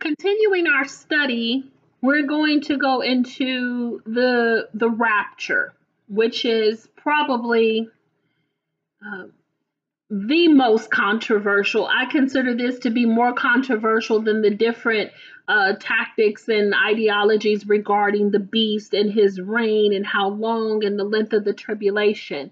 continuing our study, we're going to go into the the rapture, which is probably uh, the most controversial. I consider this to be more controversial than the different uh, tactics and ideologies regarding the beast and his reign and how long and the length of the tribulation.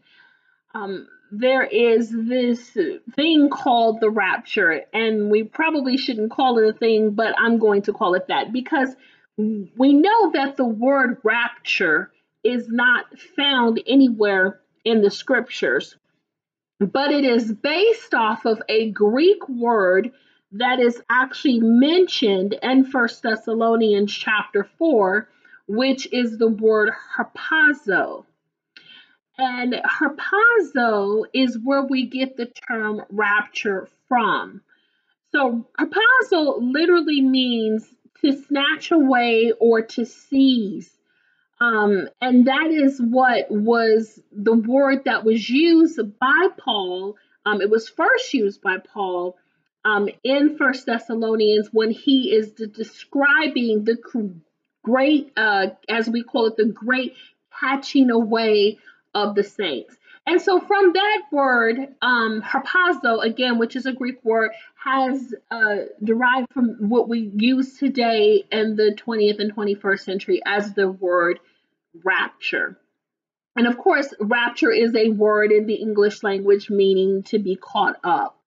Um, there is this thing called the rapture, and we probably shouldn't call it a thing, but I'm going to call it that because we know that the word rapture is not found anywhere in the scriptures but it is based off of a Greek word that is actually mentioned in First Thessalonians chapter 4, which is the word harpazo. And harpazo is where we get the term rapture from. So harpazo literally means to snatch away or to seize. Um, and that is what was the word that was used by Paul. Um, it was first used by Paul um, in First Thessalonians when he is de- describing the great, uh, as we call it, the great catching away of the saints. And so from that word, um, harpazo, again, which is a Greek word, has uh, derived from what we use today in the 20th and 21st century as the word rapture. And of course, rapture is a word in the English language meaning to be caught up,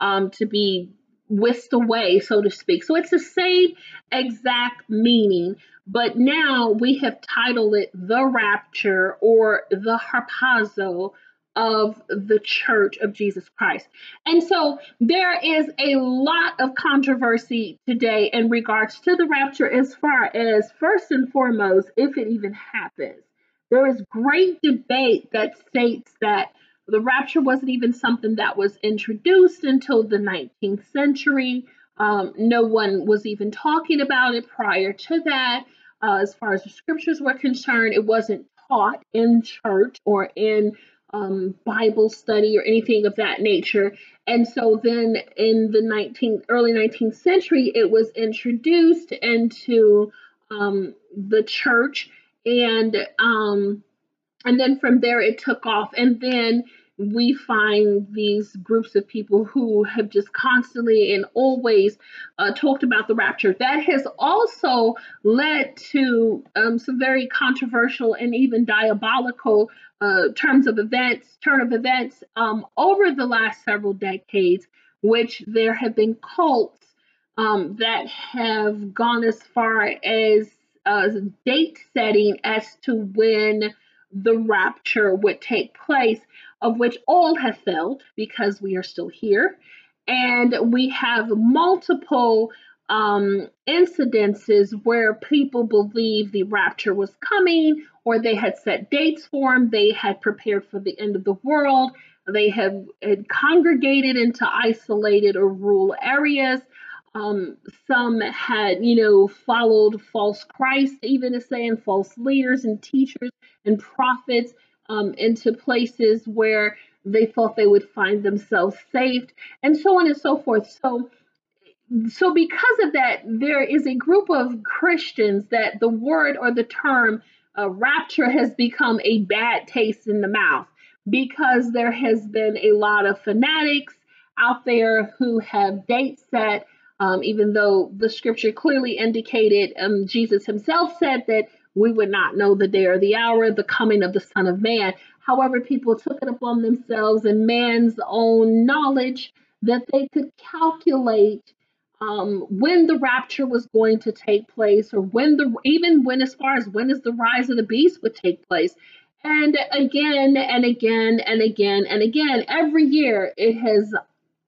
um, to be whisked away, so to speak. So it's the same exact meaning, but now we have titled it the rapture or the harpazo of the church of Jesus Christ. And so there is a lot of controversy today in regards to the rapture, as far as first and foremost, if it even happens. There is great debate that states that the rapture wasn't even something that was introduced until the 19th century. Um, no one was even talking about it prior to that. Uh, as far as the scriptures were concerned, it wasn't taught in church or in um, Bible study or anything of that nature. And so then in the 19th, early 19th century, it was introduced into um, the church and um, and then from there it took off. And then we find these groups of people who have just constantly and always uh, talked about the rapture. That has also led to um, some very controversial and even diabolical uh, terms of events, turn of events um, over the last several decades, which there have been cults um, that have gone as far as uh, date setting as to when the rapture would take place of which all have failed because we are still here. And we have multiple um, incidences where people believe the rapture was coming, or they had set dates for them, they had prepared for the end of the world, they have had congregated into isolated or rural areas. Um, some had, you know, followed false Christ, even saying false leaders and teachers and prophets um, into places where they thought they would find themselves saved, and so on and so forth. So, so because of that, there is a group of Christians that the word or the term uh, rapture has become a bad taste in the mouth because there has been a lot of fanatics out there who have dates set. Um, even though the scripture clearly indicated, um, Jesus himself said that we would not know the day or the hour, of the coming of the Son of Man. However, people took it upon themselves and man's own knowledge that they could calculate um, when the rapture was going to take place, or when the even when as far as when is the rise of the beast would take place. And again and again and again and again, every year it has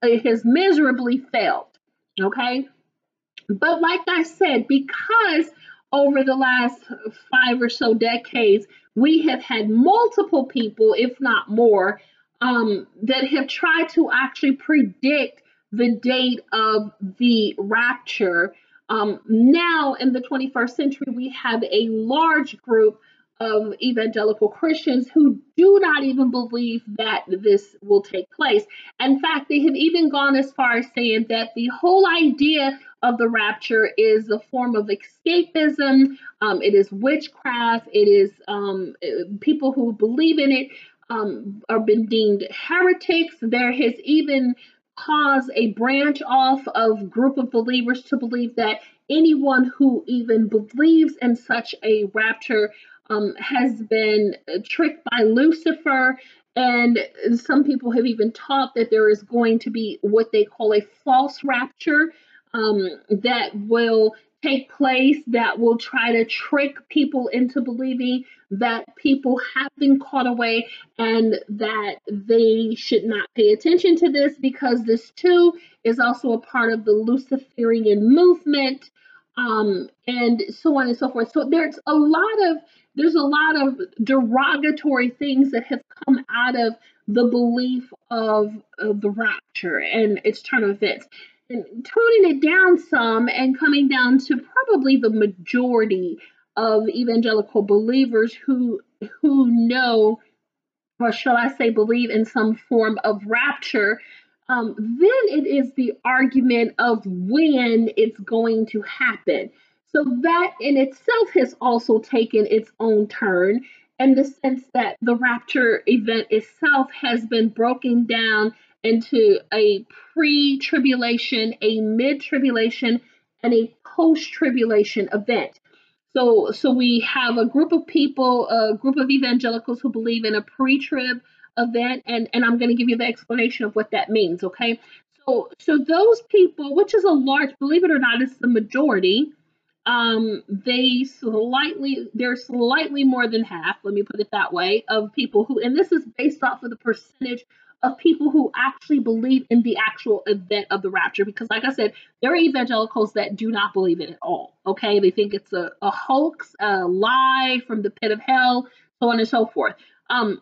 it has miserably failed. Okay. But like I said, because over the last five or so decades, we have had multiple people, if not more, um, that have tried to actually predict the date of the rapture. Um, now, in the 21st century, we have a large group of evangelical Christians who do not even believe that this will take place. In fact, they have even gone as far as saying that the whole idea of the rapture is a form of escapism, um, it is witchcraft, it is um, people who believe in it um, are been deemed heretics. There has even caused a branch off of group of believers to believe that anyone who even believes in such a rapture um, has been tricked by Lucifer. And some people have even taught that there is going to be what they call a false rapture um, that will take place that will try to trick people into believing that people have been caught away and that they should not pay attention to this because this too is also a part of the Luciferian movement um, and so on and so forth. So there's a lot of there's a lot of derogatory things that have come out of the belief of, of the rapture and its turn of events. And toning it down some and coming down to probably the majority of evangelical believers who who know or shall I say believe in some form of rapture um, then it is the argument of when it's going to happen. So that in itself has also taken its own turn in the sense that the rapture event itself has been broken down into a pre tribulation, a mid tribulation, and a post tribulation event. So, so we have a group of people, a group of evangelicals who believe in a pre trib event, and, and I'm going to give you the explanation of what that means, okay? So, so those people, which is a large, believe it or not, it's the majority, um, they slightly, they're slightly more than half, let me put it that way, of people who, and this is based off of the percentage of people who actually believe in the actual event of the rapture. Because, like I said, there are evangelicals that do not believe it at all. Okay, they think it's a, a hoax, a lie from the pit of hell, so on and so forth. Um,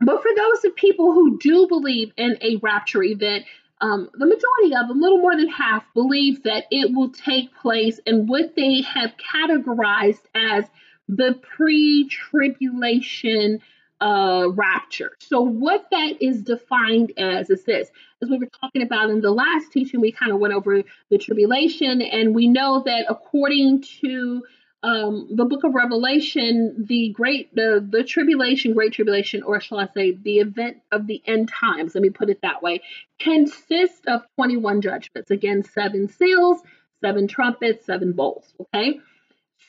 but for those of people who do believe in a rapture event, um, the majority of them, a little more than half, believe that it will take place in what they have categorized as the pre tribulation uh, rapture. So, what that is defined as is this. As we were talking about in the last teaching, we kind of went over the tribulation, and we know that according to um, the book of Revelation, the great, the, the tribulation, great tribulation, or shall I say, the event of the end times, let me put it that way, consists of 21 judgments. Again, seven seals, seven trumpets, seven bowls. Okay.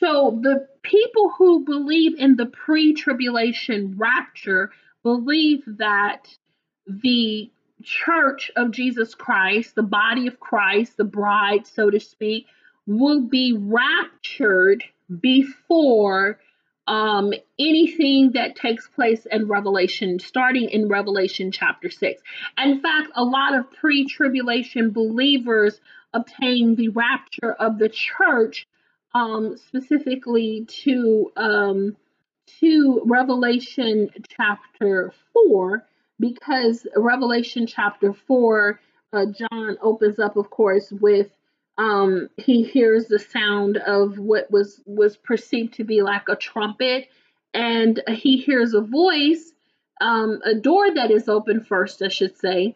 So the people who believe in the pre tribulation rapture believe that the church of Jesus Christ, the body of Christ, the bride, so to speak, will be raptured before um, anything that takes place in Revelation, starting in Revelation chapter 6. In fact, a lot of pre tribulation believers obtain the rapture of the church um, specifically to, um, to Revelation chapter 4, because Revelation chapter 4, uh, John opens up, of course, with um, he hears the sound of what was was perceived to be like a trumpet, and he hears a voice, um, a door that is open first, I should say,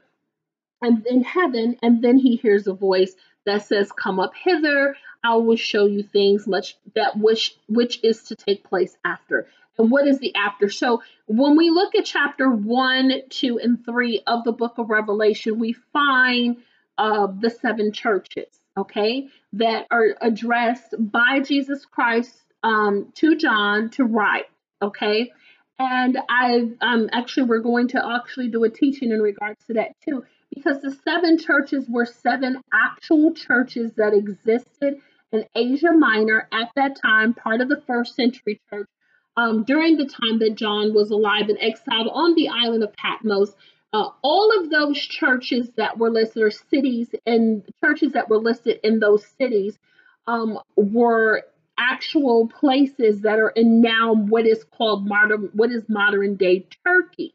and in heaven, and then he hears a voice that says, "Come up hither. I will show you things much that which which is to take place after." And what is the after? So when we look at chapter one, two, and three of the book of Revelation, we find uh, the seven churches okay, that are addressed by Jesus Christ um, to John to write, okay? And I um, actually, we're going to actually do a teaching in regards to that too, because the seven churches were seven actual churches that existed in Asia Minor at that time, part of the first century church, um, during the time that John was alive and exiled on the island of Patmos uh, all of those churches that were listed, or cities and churches that were listed in those cities, um, were actual places that are in now what is called modern, what is modern day Turkey.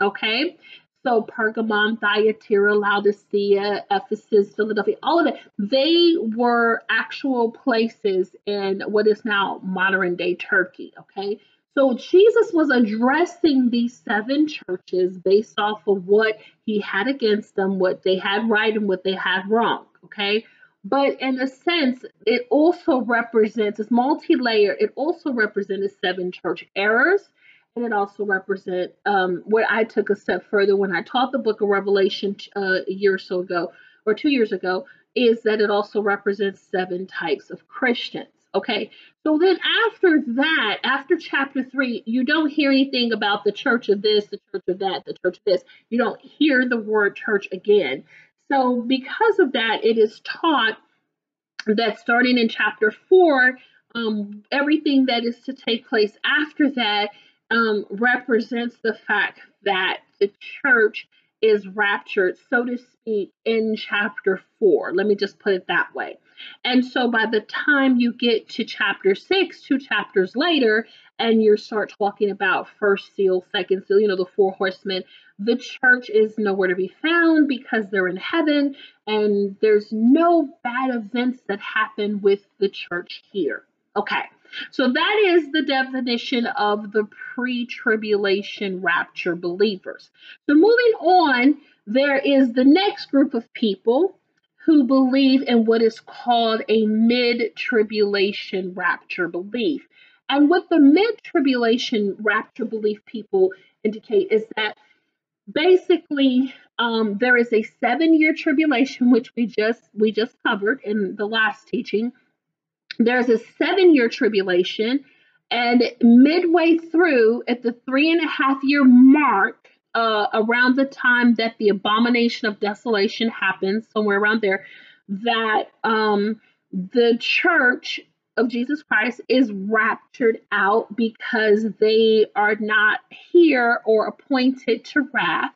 Okay, so Pergamon, Thyatira, Laodicea, Ephesus, Philadelphia, all of it, they were actual places in what is now modern day Turkey. Okay, So Jesus was addressing these seven churches based off of what he had against them, what they had right and what they had wrong. Okay. But in a sense, it also represents, it's multi layered, it also represented seven church errors. And it also represent um, what I took a step further when I taught the book of Revelation uh, a year or so ago, or two years ago, is that it also represents seven types of Christians. Okay, so then after that, after chapter three, you don't hear anything about the church of this, the church of that, the church of this. You don't hear the word church again. So, because of that, it is taught that starting in chapter four, um, everything that is to take place after that um, represents the fact that the church is raptured, so to speak, in chapter four. Let me just put it that way. And so by the time you get to chapter six, two chapters later, and you start talking about first seal, second seal, you know, the four horsemen, the church is nowhere to be found because they're in heaven, and there's no bad events that happen with the church here. Okay. So that is the definition of the pre tribulation rapture believers. So moving on, there is the next group of people who believe in what is called a mid tribulation rapture belief. And what the mid tribulation rapture belief people indicate is that basically um, there is a seven year tribulation which we just we just covered in the last teaching there's a seven year tribulation, and midway through, at the three and a half year mark, uh, around the time that the abomination of desolation happens, somewhere around there, that um, the church of Jesus Christ is raptured out because they are not here or appointed to wrath.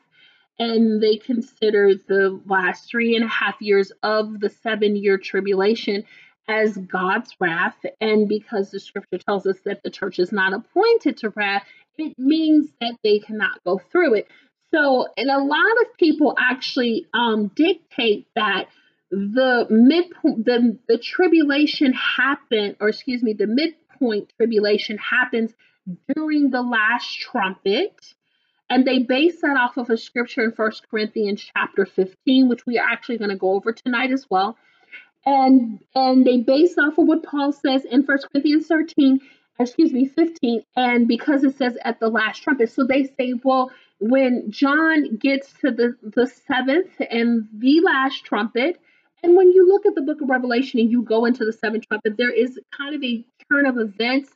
And they consider the last three and a half years of the seven year tribulation as God's wrath. And because the scripture tells us that the church is not appointed to wrath, it means that they cannot go through it. So, and a lot of people actually um, dictate that the midpoint, the, the tribulation happen, or excuse me, the midpoint tribulation happens during the last trumpet. And they base that off of a scripture in First Corinthians chapter 15, which we are actually going to go over tonight as well and and they base off of what Paul says in First Corinthians 13, excuse me, 15, and because it says at the last trumpet. So they say, well, when John gets to the, the seventh and the last trumpet, and when you look at the book of Revelation and you go into the seventh trumpet, there is kind of a turn of events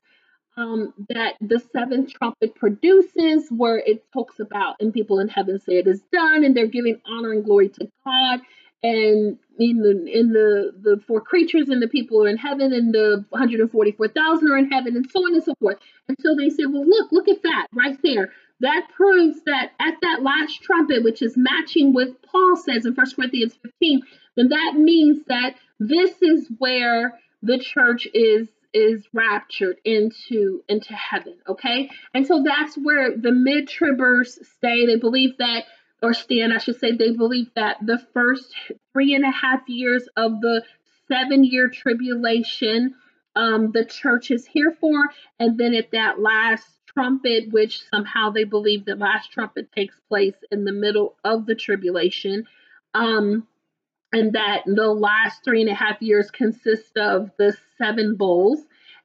um, that the seventh trumpet produces, where it talks about, and people in heaven say it is done, and they're giving honor and glory to God and in the in the the four creatures and the people are in heaven and the 144,000 are in heaven and so on and so forth. And so they said, well, look, look at that right there. That proves that at that last trumpet, which is matching with Paul says in 1 Corinthians 15, then that means that this is where the church is is raptured into into heaven. Okay, and so that's where the mid tribbers stay. They believe that or Stan, I should say, they believe that the first three and a half years of the seven year tribulation um, the church is here for. And then at that last trumpet, which somehow they believe the last trumpet takes place in the middle of the tribulation, um, and that the last three and a half years consist of the seven bowls.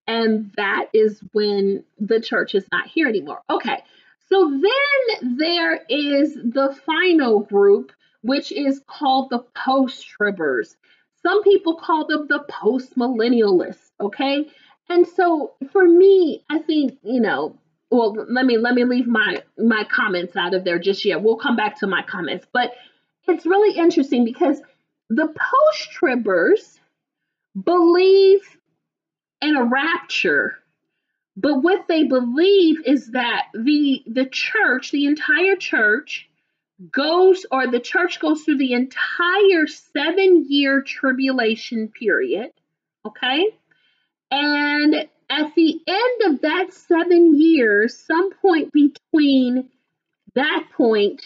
And that is when the church is not here anymore. Okay, so then there is the final group, which is called the post tribbers. Some people call them the post millennialists, okay? And so for me, I think, you know, well, let me let me leave my my comments out of there just yet. We'll come back to my comments, but it's really interesting because the post tribbers believe in a rapture but what they believe is that the the church, the entire church, goes or the church goes through the entire seven year tribulation period. Okay. And at the end of that seven years, some point between that point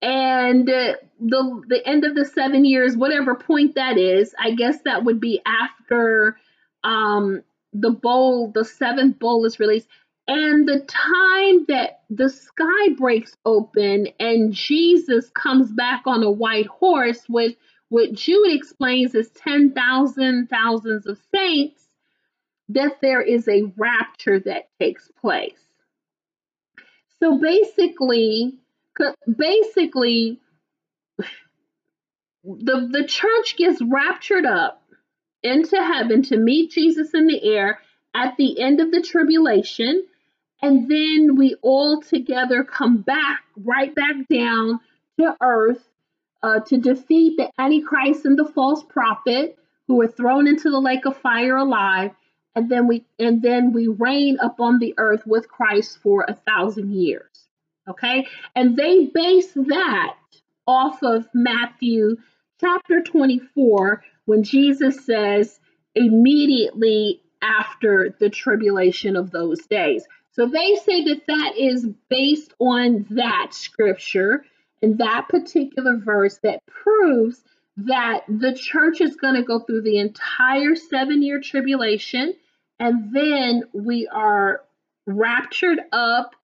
and uh, the the end of the seven years, whatever point that is, I guess that would be after um, the bowl, the seventh bowl is released. And the time that the sky breaks open and Jesus comes back on a white horse with what Jude explains as 10,000 thousands of saints, that there is a rapture that takes place. So basically, basically, the, the church gets raptured up into heaven to meet Jesus in the air at the end of the tribulation. And then we all together come back, right back down to earth uh, to defeat the Antichrist and the false prophet who were thrown into the lake of fire alive. And then we and then we reign upon the earth with Christ for a thousand years. Okay, and they base that off of Matthew chapter 24 when Jesus says, immediately after the tribulation of those days. So they say that that is based on that scripture and that particular verse that proves that the church is going to go through the entire seven year tribulation and then we are raptured up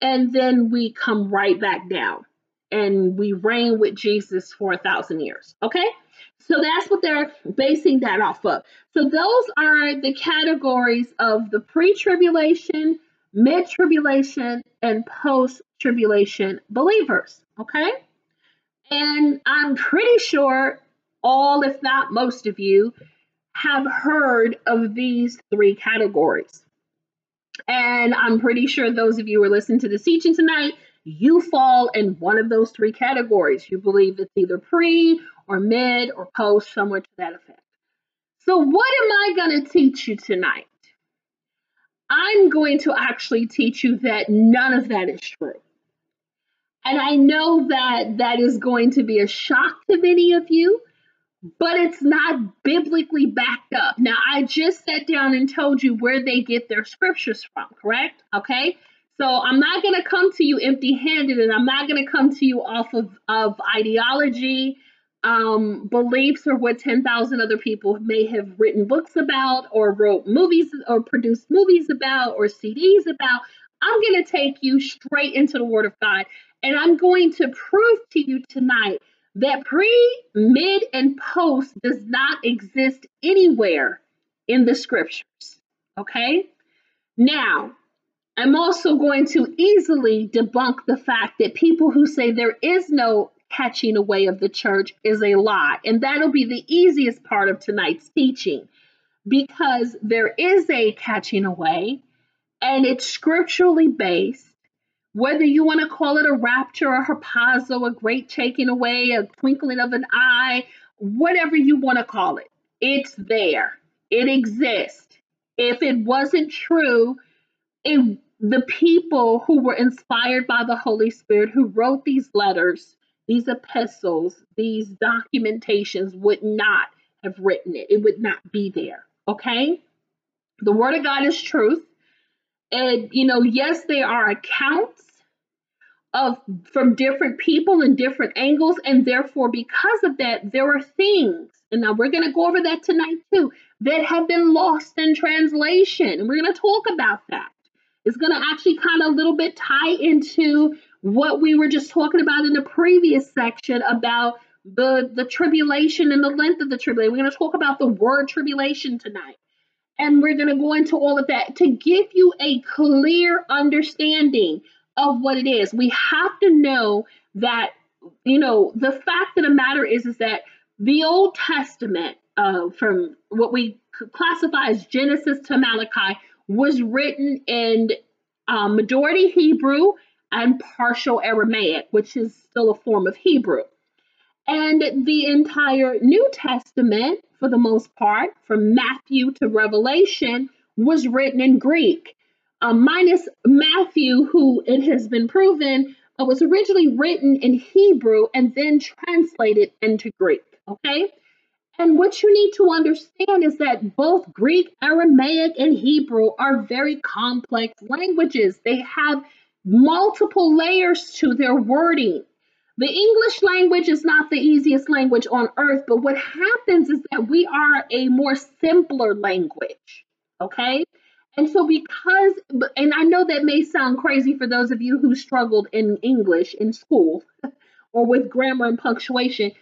and then we come right back down and we reign with Jesus for a thousand years. Okay? So that's what they're basing that off of. So those are the categories of the pre tribulation, mid tribulation, and post tribulation believers. Okay? And I'm pretty sure all, if not most of you, have heard of these three categories. And I'm pretty sure those of you who are listening to the teaching tonight you fall in one of those three categories. You believe it's either pre or mid or post, somewhere to that effect. So, what am I going to teach you tonight? I'm going to actually teach you that none of that is true. And I know that that is going to be a shock to many of you, but it's not biblically backed up. Now, I just sat down and told you where they get their scriptures from, correct? Okay. So I'm not going to come to you empty handed and I'm not going to come to you off of, of ideology, um, beliefs, or what 10,000 other people may have written books about or wrote movies or produced movies about or CDs about. I'm going to take you straight into the Word of God and I'm going to prove to you tonight that pre, mid, and post does not exist anywhere in the scriptures. Okay? Now, I'm also going to easily debunk the fact that people who say there is no catching away of the church is a lie. And that'll be the easiest part of tonight's teaching because there is a catching away and it's scripturally based. Whether you want to call it a rapture, or a harpazo, a great taking away, a twinkling of an eye, whatever you want to call it, it's there. It exists. If it wasn't true, it the people who were inspired by the Holy Spirit, who wrote these letters, these epistles, these documentations, would not have written it. It would not be there. Okay? The Word of God is truth. And, you know, yes, there are accounts of from different people and different angles. And therefore, because of that, there are things, and now we're going to go over that tonight too, that have been lost in translation. And we're going to talk about that. It's going to actually kind of a little bit tie into what we were just talking about in the previous section about the the tribulation and the length of the tribulation. We're going to talk about the word tribulation tonight. And we're going to go into all of that to give you a clear understanding of what it is. We have to know that, you know, the fact of the matter is, is that the Old Testament, uh, from what we classify as Genesis to Malachi, was written in um, majority Hebrew and partial Aramaic, which is still a form of Hebrew. And the entire New Testament, for the most part, from Matthew to Revelation, was written in Greek, uh, minus Matthew, who it has been proven uh, was originally written in Hebrew and then translated into Greek. Okay? And what you need to understand is that both Greek, Aramaic, and Hebrew are very complex languages. They have multiple layers to their wording. The English language is not the easiest language on earth, but what happens is that we are a more simpler language, okay? And so, because, and I know that may sound crazy for those of you who struggled in English in school or with grammar and punctuation,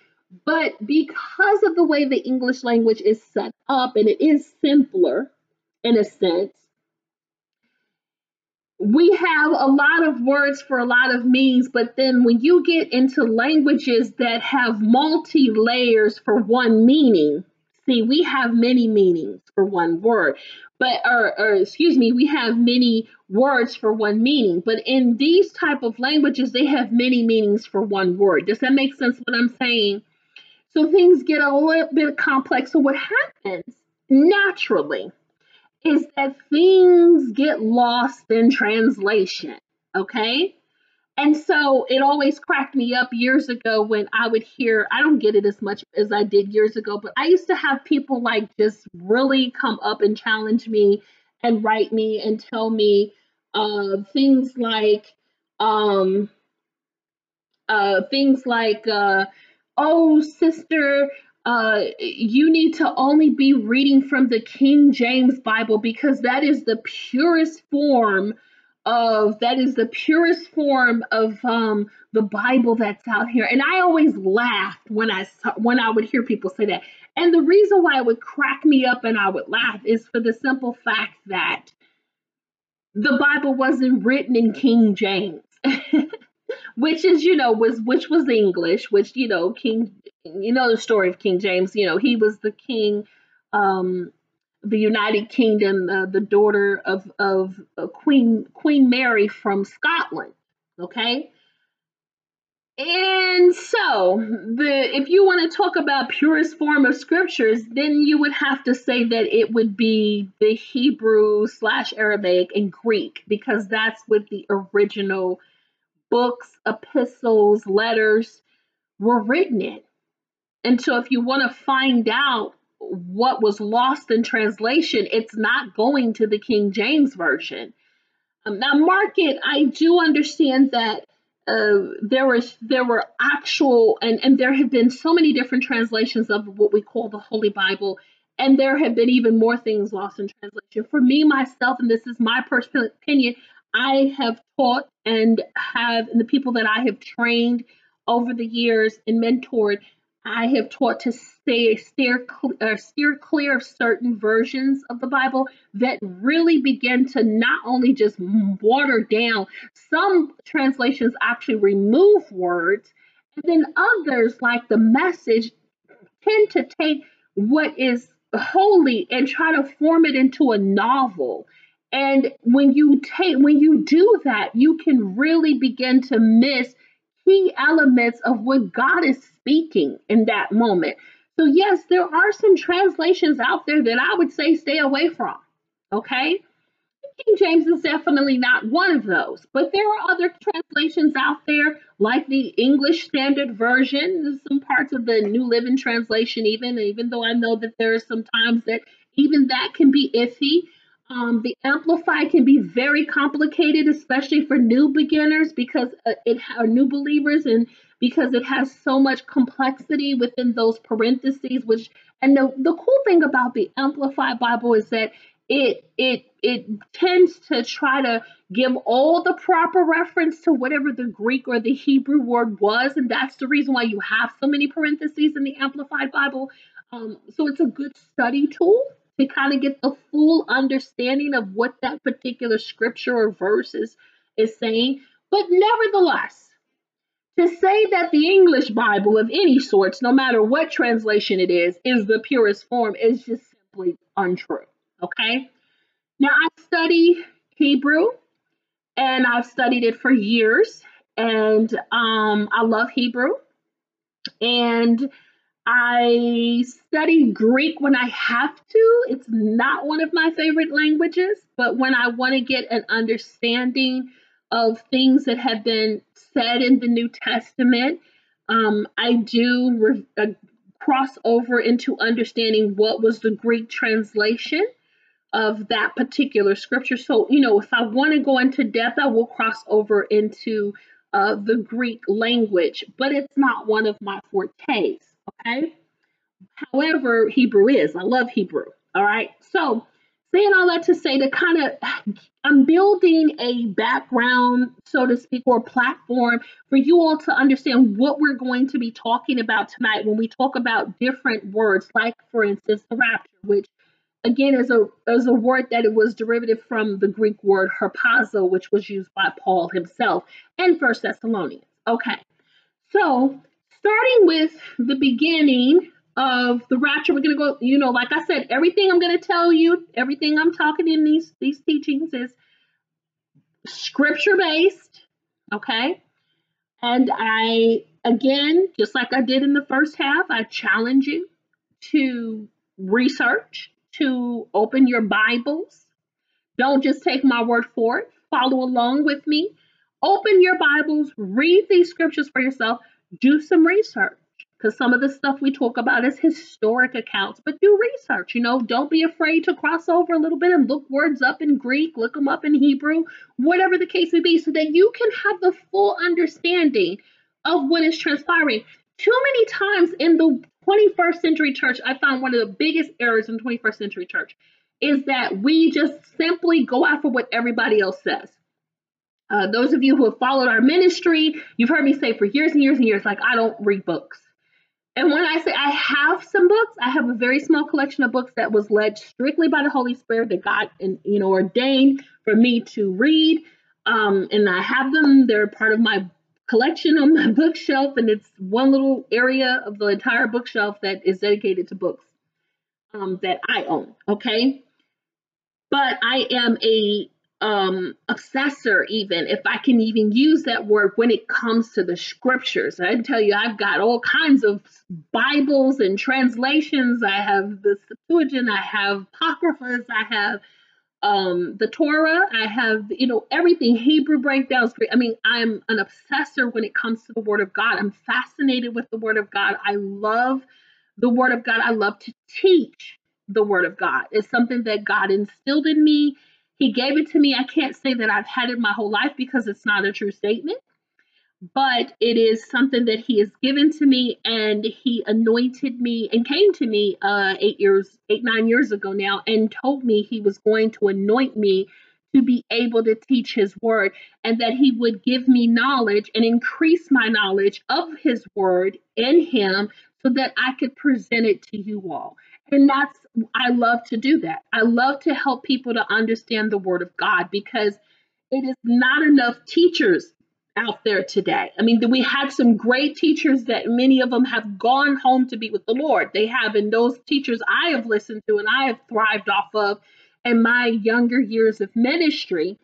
but because of the way the English language is set up and it is simpler in a sense, we have a lot of words for a lot of meanings, but then when you get into languages that have multi layers for one meaning, see, we have many meanings for one word, but or, or excuse me, we have many words for one meaning. But in these type of languages, they have many meanings for one word. Does that make sense? What I'm saying? So things get a little bit complex. So what happens naturally? is that things get lost in translation. Okay. And so it always cracked me up years ago when I would hear, I don't get it as much as I did years ago, but I used to have people like just really come up and challenge me and write me and tell me uh, things like, um, uh, things like, uh, oh, sister, uh, you need to only be reading from the King James Bible because that is the purest form of that is the purest form of um, the Bible that's out here. And I always laughed when I saw, when I would hear people say that. And the reason why it would crack me up and I would laugh is for the simple fact that the Bible wasn't written in King James. which is you know was which was english which you know king you know the story of king james you know he was the king um the united kingdom uh, the daughter of of uh, queen queen mary from scotland okay? And so the if you want to talk about purest form of scriptures then you would have to say that it would be the hebrew slash aramaic and greek because that's what the original books, epistles, letters were written in. And so, if you want to find out what was lost in translation, it's not going to the King James Version. Um, now, market, I do understand that uh, there was there were actual and and there have been so many different translations of what we call the Holy Bible, and there have been even more things lost in translation. For me myself, and this is my personal opinion, I have taught and have, and the people that I have trained over the years and mentored, I have taught to stay steer uh, steer clear of certain versions of the Bible that really begin to not only just water down. Some translations actually remove words, and then others, like the Message, tend to take what is holy and try to form it into a novel and when you take when you do that, you can really begin to miss key elements of what God is speaking in that moment. So yes, there are some translations out there that I would say stay away from. Okay? King James is definitely not one of those, but there are other translations out there, like the English Standard Version, some parts of the New Living Translation, even, even though I know that there are some times that even that can be iffy. Um, the Amplify can be very complicated, especially for new beginners because uh, it are new believers and because it has so much complexity within those parentheses. Which and the the cool thing about the Amplified Bible is that it it it tends to try to give all the proper reference to whatever the Greek or the Hebrew word was, and that's the reason why you have so many parentheses in the Amplified Bible. Um, so it's a good study tool to kind of get the full understanding of what that particular scripture or verse is, is saying. But nevertheless, to say that the English Bible of any sorts, no matter what translation it is, is the purest form is just simply untrue. Okay? Now, I study Hebrew and I've studied it for years, and um, I love Hebrew. And I study Greek when I have to. It's not one of my favorite languages, but when I want to get an understanding of things that have been said in the New Testament, um, I do re- uh, cross over into understanding what was the Greek translation of that particular scripture. So, you know, if I want to go into depth, I will cross over into uh, the Greek language, but it's not one of my fortes. Okay. However, Hebrew is. I love Hebrew. All right. So saying all that to say to kind of I'm building a background, so to speak, or platform for you all to understand what we're going to be talking about tonight when we talk about different words, like for instance the rapture, which again is a is a word that it was derivative from the Greek word harpazo, which was used by Paul himself in First Thessalonians. Okay, so starting with the beginning of the rapture. We're gonna go, you know, like I said, everything I'm gonna tell you, everything I'm talking in these these teachings is scripture based, okay? And I again, just like I did in the first half, I challenge you to research, to open your Bibles. Don't just take my word for it. Follow along with me. Open your Bibles, read these scriptures for yourself, do some research because some of the stuff we talk about is historic accounts, but do research. You know, don't be afraid to cross over a little bit and look words up in Greek, look them up in Hebrew, whatever the case may be, so that you can have the full understanding of what is transpiring. Too many times in the 21st century church, I found one of the biggest errors in 21st century church is that we just simply go after what everybody else says. Uh, those of you who have followed our ministry, you've heard me say for years and years and years, like, I don't read books. And when I say I have some books, I have a very small collection of books that was led strictly by the Holy Spirit that God and you know ordained for me to read. Um, and I have them. They're part of my collection on my bookshelf, and it's one little area of the entire bookshelf that is dedicated to books um, that I own. Okay, but I am a um obsessor even if i can even use that word when it comes to the scriptures. I tell you i've got all kinds of bibles and translations. I have the septuagint i have apocryphas i have um the torah i have you know everything hebrew breakdowns. I mean i'm an obsessor when it comes to the word of god. I'm fascinated with the word of god. I love the word of god. I love to teach the word of god. It's something that god instilled in me he gave it to me. I can't say that I've had it my whole life because it's not a true statement, but it is something that He has given to me, and He anointed me and came to me uh, eight years, eight nine years ago now, and told me He was going to anoint me to be able to teach His word, and that He would give me knowledge and increase my knowledge of His word in Him, so that I could present it to you all. And that's, I love to do that. I love to help people to understand the Word of God because it is not enough teachers out there today. I mean, we had some great teachers that many of them have gone home to be with the Lord. They have, and those teachers I have listened to and I have thrived off of in my younger years of ministry.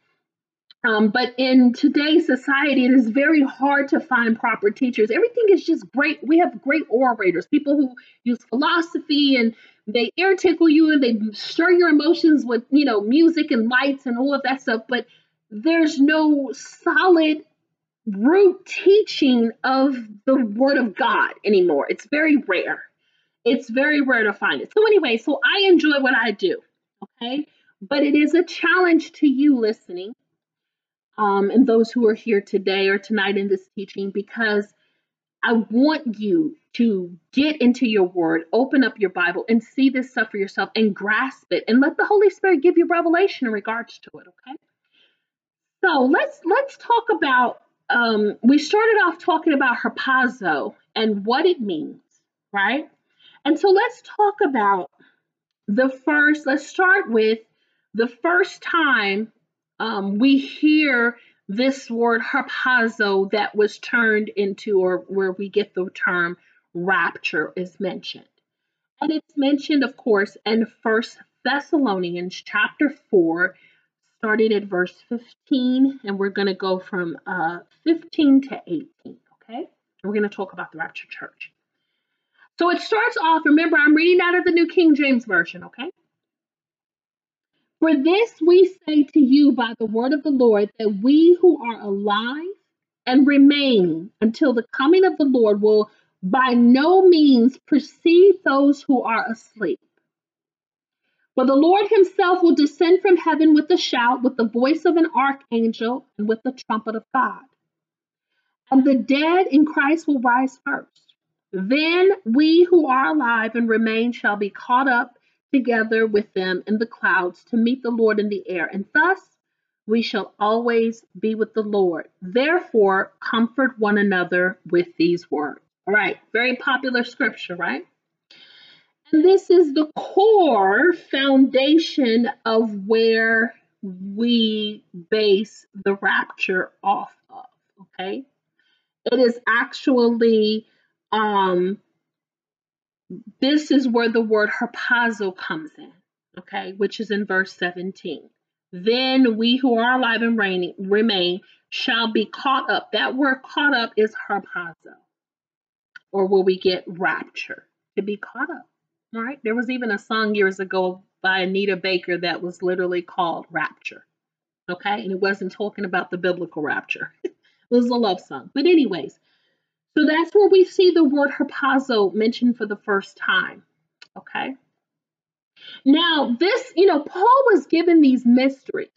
Um, but in today's society, it is very hard to find proper teachers. Everything is just great. We have great orators, people who use philosophy and they air tickle you and they stir your emotions with, you know, music and lights and all of that stuff. But there's no solid root teaching of the Word of God anymore. It's very rare. It's very rare to find it. So, anyway, so I enjoy what I do. Okay. But it is a challenge to you listening um, and those who are here today or tonight in this teaching because I want you to get into your word, open up your Bible, and see this stuff for yourself and grasp it and let the Holy Spirit give you revelation in regards to it, okay? So let's let's talk about um, we started off talking about harpazo and what it means, right? And so let's talk about the first, let's start with the first time um, we hear this word harpazo that was turned into, or where we get the term rapture, is mentioned. And it's mentioned, of course, in First Thessalonians chapter 4, starting at verse 15, and we're going to go from uh, 15 to 18, okay? We're going to talk about the rapture church. So it starts off, remember, I'm reading out of the New King James Version, okay? For this we say to you by the word of the Lord, that we who are alive and remain until the coming of the Lord will by no means precede those who are asleep. For the Lord himself will descend from heaven with a shout, with the voice of an archangel, and with the trumpet of God. And the dead in Christ will rise first. Then we who are alive and remain shall be caught up together with them in the clouds to meet the Lord in the air, and thus we shall always be with the Lord. Therefore, comfort one another with these words. All right, very popular scripture, right? And this is the core foundation of where we base the rapture off of, okay? It is actually um this is where the word harpazo comes in, okay, which is in verse 17. Then we who are alive and reigning, remain shall be caught up. That word caught up is harpazo. Or will we get rapture? To be caught up. Right. There was even a song years ago by Anita Baker that was literally called Rapture. Okay. And it wasn't talking about the biblical rapture, it was a love song. But, anyways, so that's where we see the word harpazo mentioned for the first time. Okay. Now, this, you know, Paul was given these mysteries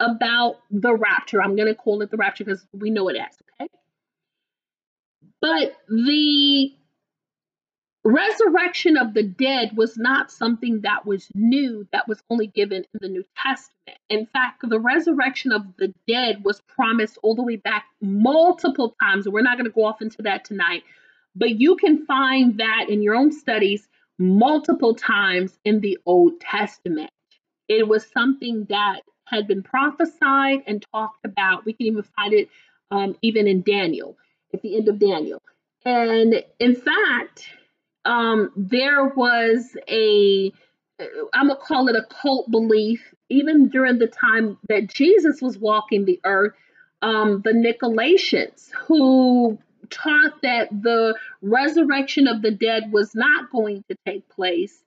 about the rapture. I'm going to call it the rapture because we know it as, okay? But the resurrection of the dead was not something that was new, that was only given in the New Testament. In fact, the resurrection of the dead was promised all the way back multiple times. We're not going to go off into that tonight, but you can find that in your own studies multiple times in the Old Testament. It was something that had been prophesied and talked about. We can even find it um, even in Daniel, at the end of Daniel. And in fact, um, there was a I'm gonna call it a cult belief, even during the time that Jesus was walking the earth. Um, the Nicolaitans, who taught that the resurrection of the dead was not going to take place,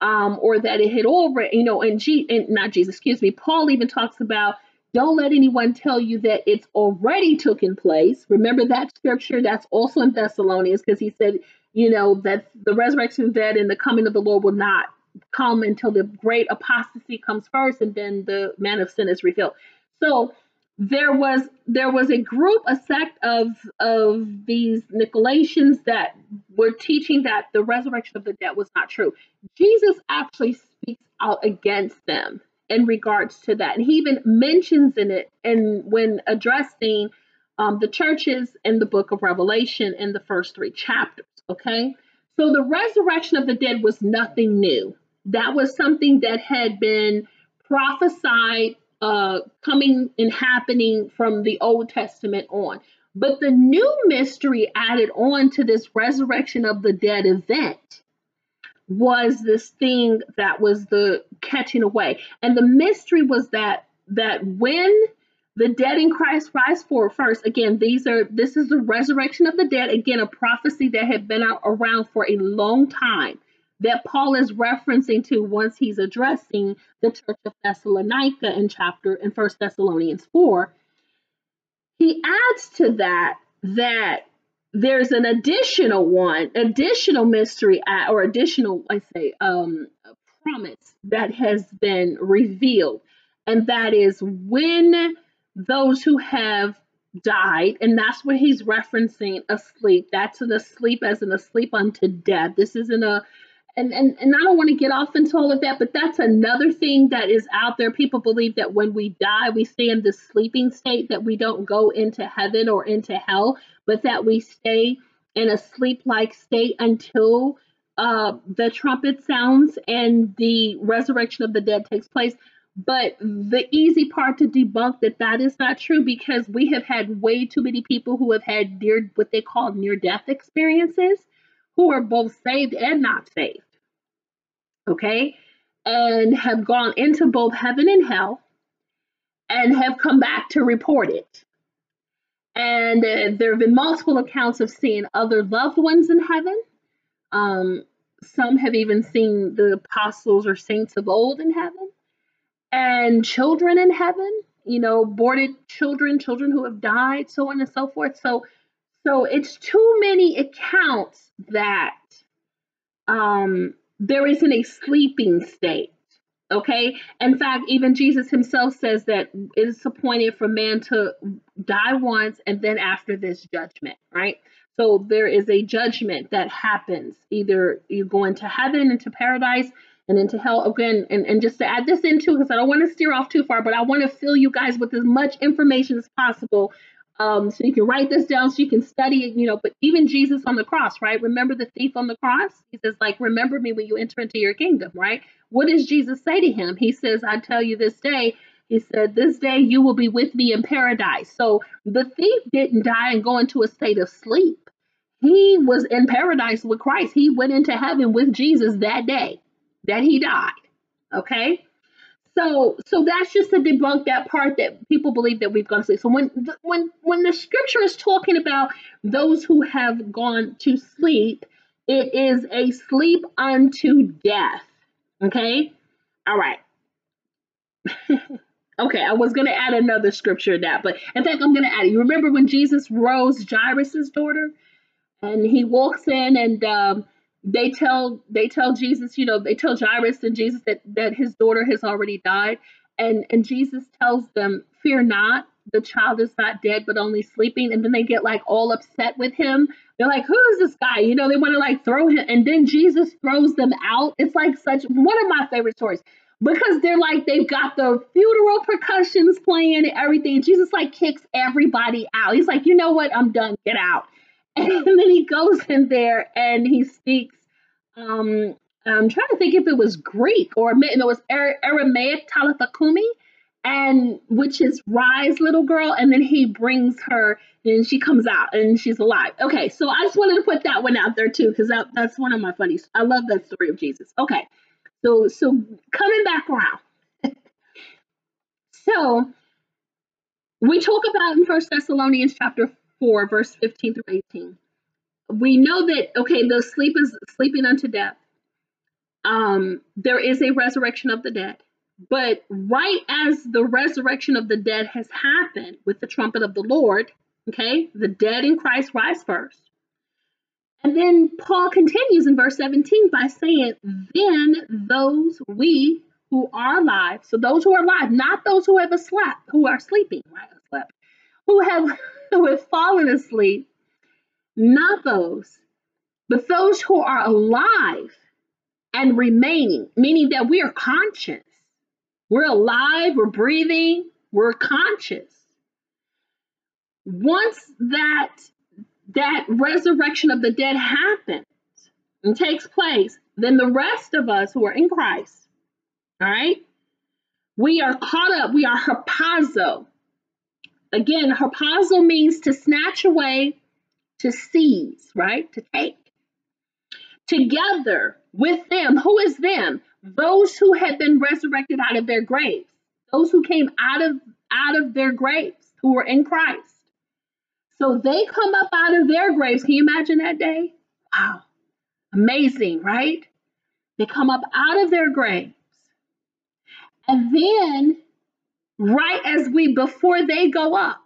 um, or that it had already, you know, and, G, and not Jesus, excuse me, Paul even talks about don't let anyone tell you that it's already taken place. Remember that scripture that's also in Thessalonians because he said, you know, that the resurrection of the dead and the coming of the Lord will not come until the great apostasy comes first and then the man of sin is revealed. So there was there was a group, a sect of of these Nicolaitans that were teaching that the resurrection of the dead was not true. Jesus actually speaks out against them in regards to that, and he even mentions in it and when addressing um, the churches in the book of Revelation in the first three chapters. Okay, so the resurrection of the dead was nothing new. That was something that had been prophesied uh, coming and happening from the Old Testament on. But the new mystery added on to this resurrection of the dead event was this thing that was the catching away. And the mystery was that that when the dead in Christ rise forward first, again, these are this is the resurrection of the dead, again, a prophecy that had been out around for a long time that Paul is referencing to once he's addressing the church of Thessalonica in chapter in First Thessalonians 4. He adds to that that there's an additional one, additional mystery or additional, I say, um, promise that has been revealed, and that is when those who have died, and that's what he's referencing asleep. That's an asleep as an asleep unto death. This isn't a and, and and I don't want to get off into all of that, but that's another thing that is out there. People believe that when we die, we stay in this sleeping state, that we don't go into heaven or into hell, but that we stay in a sleep-like state until uh, the trumpet sounds and the resurrection of the dead takes place. But the easy part to debunk that that is not true because we have had way too many people who have had near what they call near death experiences who are both saved and not saved okay, and have gone into both heaven and hell and have come back to report it. And uh, there have been multiple accounts of seeing other loved ones in heaven. Um, some have even seen the apostles or saints of old in heaven, and children in heaven. You know, aborted children, children who have died, so on and so forth. So, so it's too many accounts that um, there isn't a sleeping state. Okay. In fact, even Jesus himself says that it is appointed for man to die once and then after this judgment, right? So there is a judgment that happens. Either you go into heaven, into paradise, and into hell again. And, and just to add this into because I don't want to steer off too far, but I want to fill you guys with as much information as possible. Um, so you can write this down so you can study it, you know, but even Jesus on the cross, right? Remember the thief on the cross? He says, like, remember me when you enter into your kingdom, right? What does Jesus say to him? He says, I tell you this day, he said, This day you will be with me in paradise. So the thief didn't die and go into a state of sleep. He was in paradise with Christ. He went into heaven with Jesus that day that he died. Okay? So so that's just to debunk that part that people believe that we've gone to sleep. So when when when the scripture is talking about those who have gone to sleep, it is a sleep unto death. Okay? All right. Okay, I was going to add another scripture to that, but in fact, I'm going to add it. You remember when Jesus rose Jairus's daughter, and he walks in, and um, they tell they tell Jesus, you know, they tell Jairus and Jesus that that his daughter has already died, and and Jesus tells them, "Fear not, the child is not dead, but only sleeping." And then they get like all upset with him. They're like, "Who is this guy?" You know, they want to like throw him, and then Jesus throws them out. It's like such one of my favorite stories because they're like they've got the funeral percussions playing and everything. Jesus like kicks everybody out. He's like, you know what? I'm done. Get out. And then he goes in there and he speaks. Um, I'm trying to think if it was Greek or it was Aramaic Talitha Kumi, and which is rise, little girl. And then he brings her and she comes out and she's alive. Okay, so I just wanted to put that one out there too because that, that's one of my funnies. I love that story of Jesus. Okay. So, so coming back around. so we talk about in First Thessalonians chapter 4, verse 15 through 18. We know that okay, the sleep is sleeping unto death. Um, there is a resurrection of the dead. But right as the resurrection of the dead has happened with the trumpet of the Lord, okay, the dead in Christ rise first. And then Paul continues in verse 17 by saying, Then those we who are alive, so those who are alive, not those who have slept, who are sleeping, right? Slept, who have who have fallen asleep, not those, but those who are alive and remaining, meaning that we are conscious. We're alive, we're breathing, we're conscious. Once that that resurrection of the dead happens and takes place, then the rest of us who are in Christ, all right, we are caught up, we are harpazo. Again, harpazo means to snatch away, to seize, right? To take. Together with them, who is them? Those who had been resurrected out of their graves, those who came out of out of their graves, who were in Christ. So they come up out of their graves. Can you imagine that day? Wow. Amazing, right? They come up out of their graves. And then, right as we, before they go up,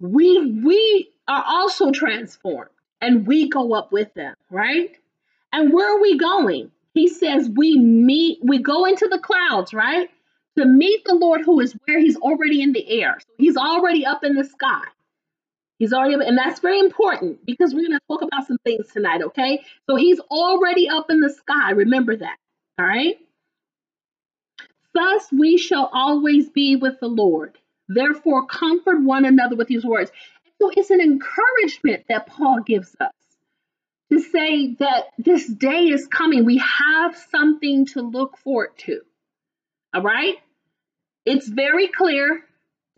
we we are also transformed and we go up with them, right? And where are we going? He says we meet, we go into the clouds, right? To meet the Lord who is where he's already in the air. So he's already up in the sky. He's already, and that's very important because we're going to talk about some things tonight, okay? So he's already up in the sky. Remember that, all right? Thus we shall always be with the Lord. Therefore, comfort one another with these words. So it's an encouragement that Paul gives us to say that this day is coming. We have something to look forward to. All right? It's very clear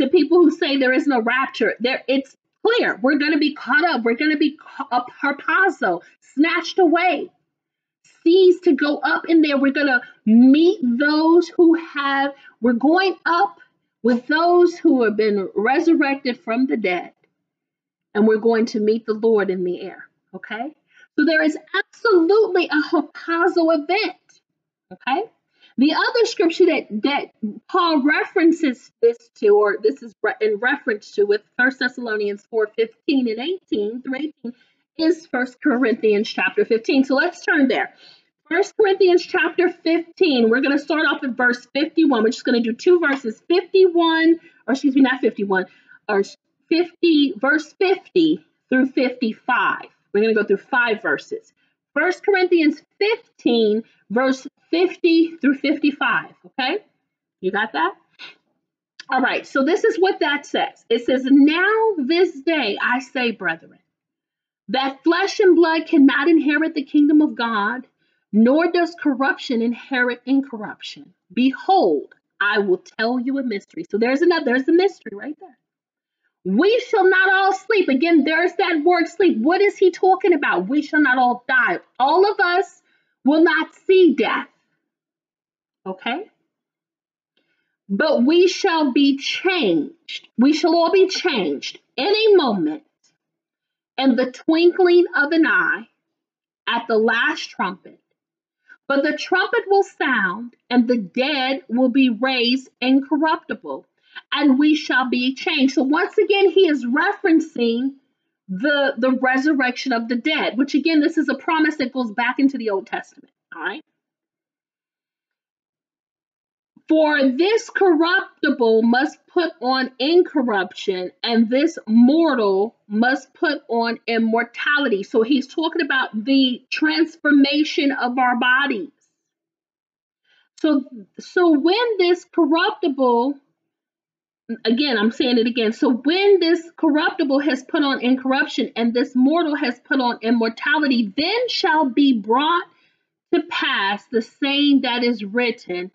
to people who say there is no rapture. There it's clear. We're going to be caught up. We're going to be a harpazo, snatched away, seized to go up in there. We're going to meet those who have, we're going up with those who have been resurrected from the dead. And we're going to meet the Lord in the air. Okay? So there is absolutely a harpazo event. Okay? The other scripture that, that Paul references this to, or this is in reference to with 1 Thessalonians 4 15 and 18 through 18, is 1 Corinthians chapter 15. So let's turn there. 1 Corinthians chapter 15, we're going to start off at verse 51. We're just going to do two verses 51, or excuse me, not 51, or 50, verse 50 through 55. We're going to go through five verses. First Corinthians 15, verse 50 through 55. Okay? You got that? All right, so this is what that says. It says, Now this day I say, brethren, that flesh and blood cannot inherit the kingdom of God, nor does corruption inherit incorruption. Behold, I will tell you a mystery. So there's another, there's a mystery right there. We shall not all sleep. Again, there's that word sleep. What is he talking about? We shall not all die. All of us will not see death. Okay? But we shall be changed. We shall all be changed in a moment, in the twinkling of an eye, at the last trumpet. But the trumpet will sound, and the dead will be raised incorruptible, and we shall be changed. So once again, he is referencing the the resurrection of the dead, which again, this is a promise that goes back into the Old Testament. All right. For this corruptible must put on incorruption, and this mortal must put on immortality. So he's talking about the transformation of our bodies. So, so when this corruptible again, I'm saying it again. So when this corruptible has put on incorruption and this mortal has put on immortality, then shall be brought to pass the saying that is written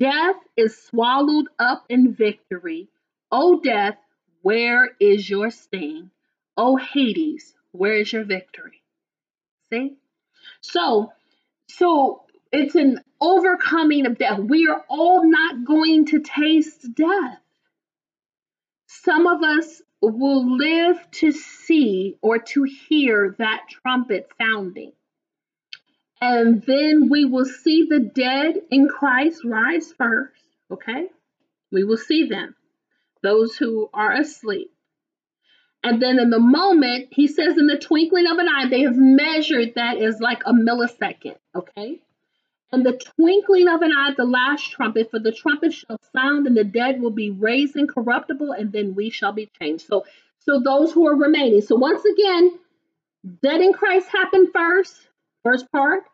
Death is swallowed up in victory. O death, where is your sting? O Hades, where is your victory? See? So, so it's an overcoming of death. We are all not going to taste death. Some of us will live to see or to hear that trumpet sounding. And then we will see the dead in Christ rise first. Okay? We will see them, those who are asleep. And then in the moment, he says, in the twinkling of an eye, they have measured that as like a millisecond. Okay? And the twinkling of an eye, the last trumpet, for the trumpet shall sound, and the dead will be raised incorruptible, and then we shall be changed. So, so those who are remaining. So once again, dead in Christ happened first, first part.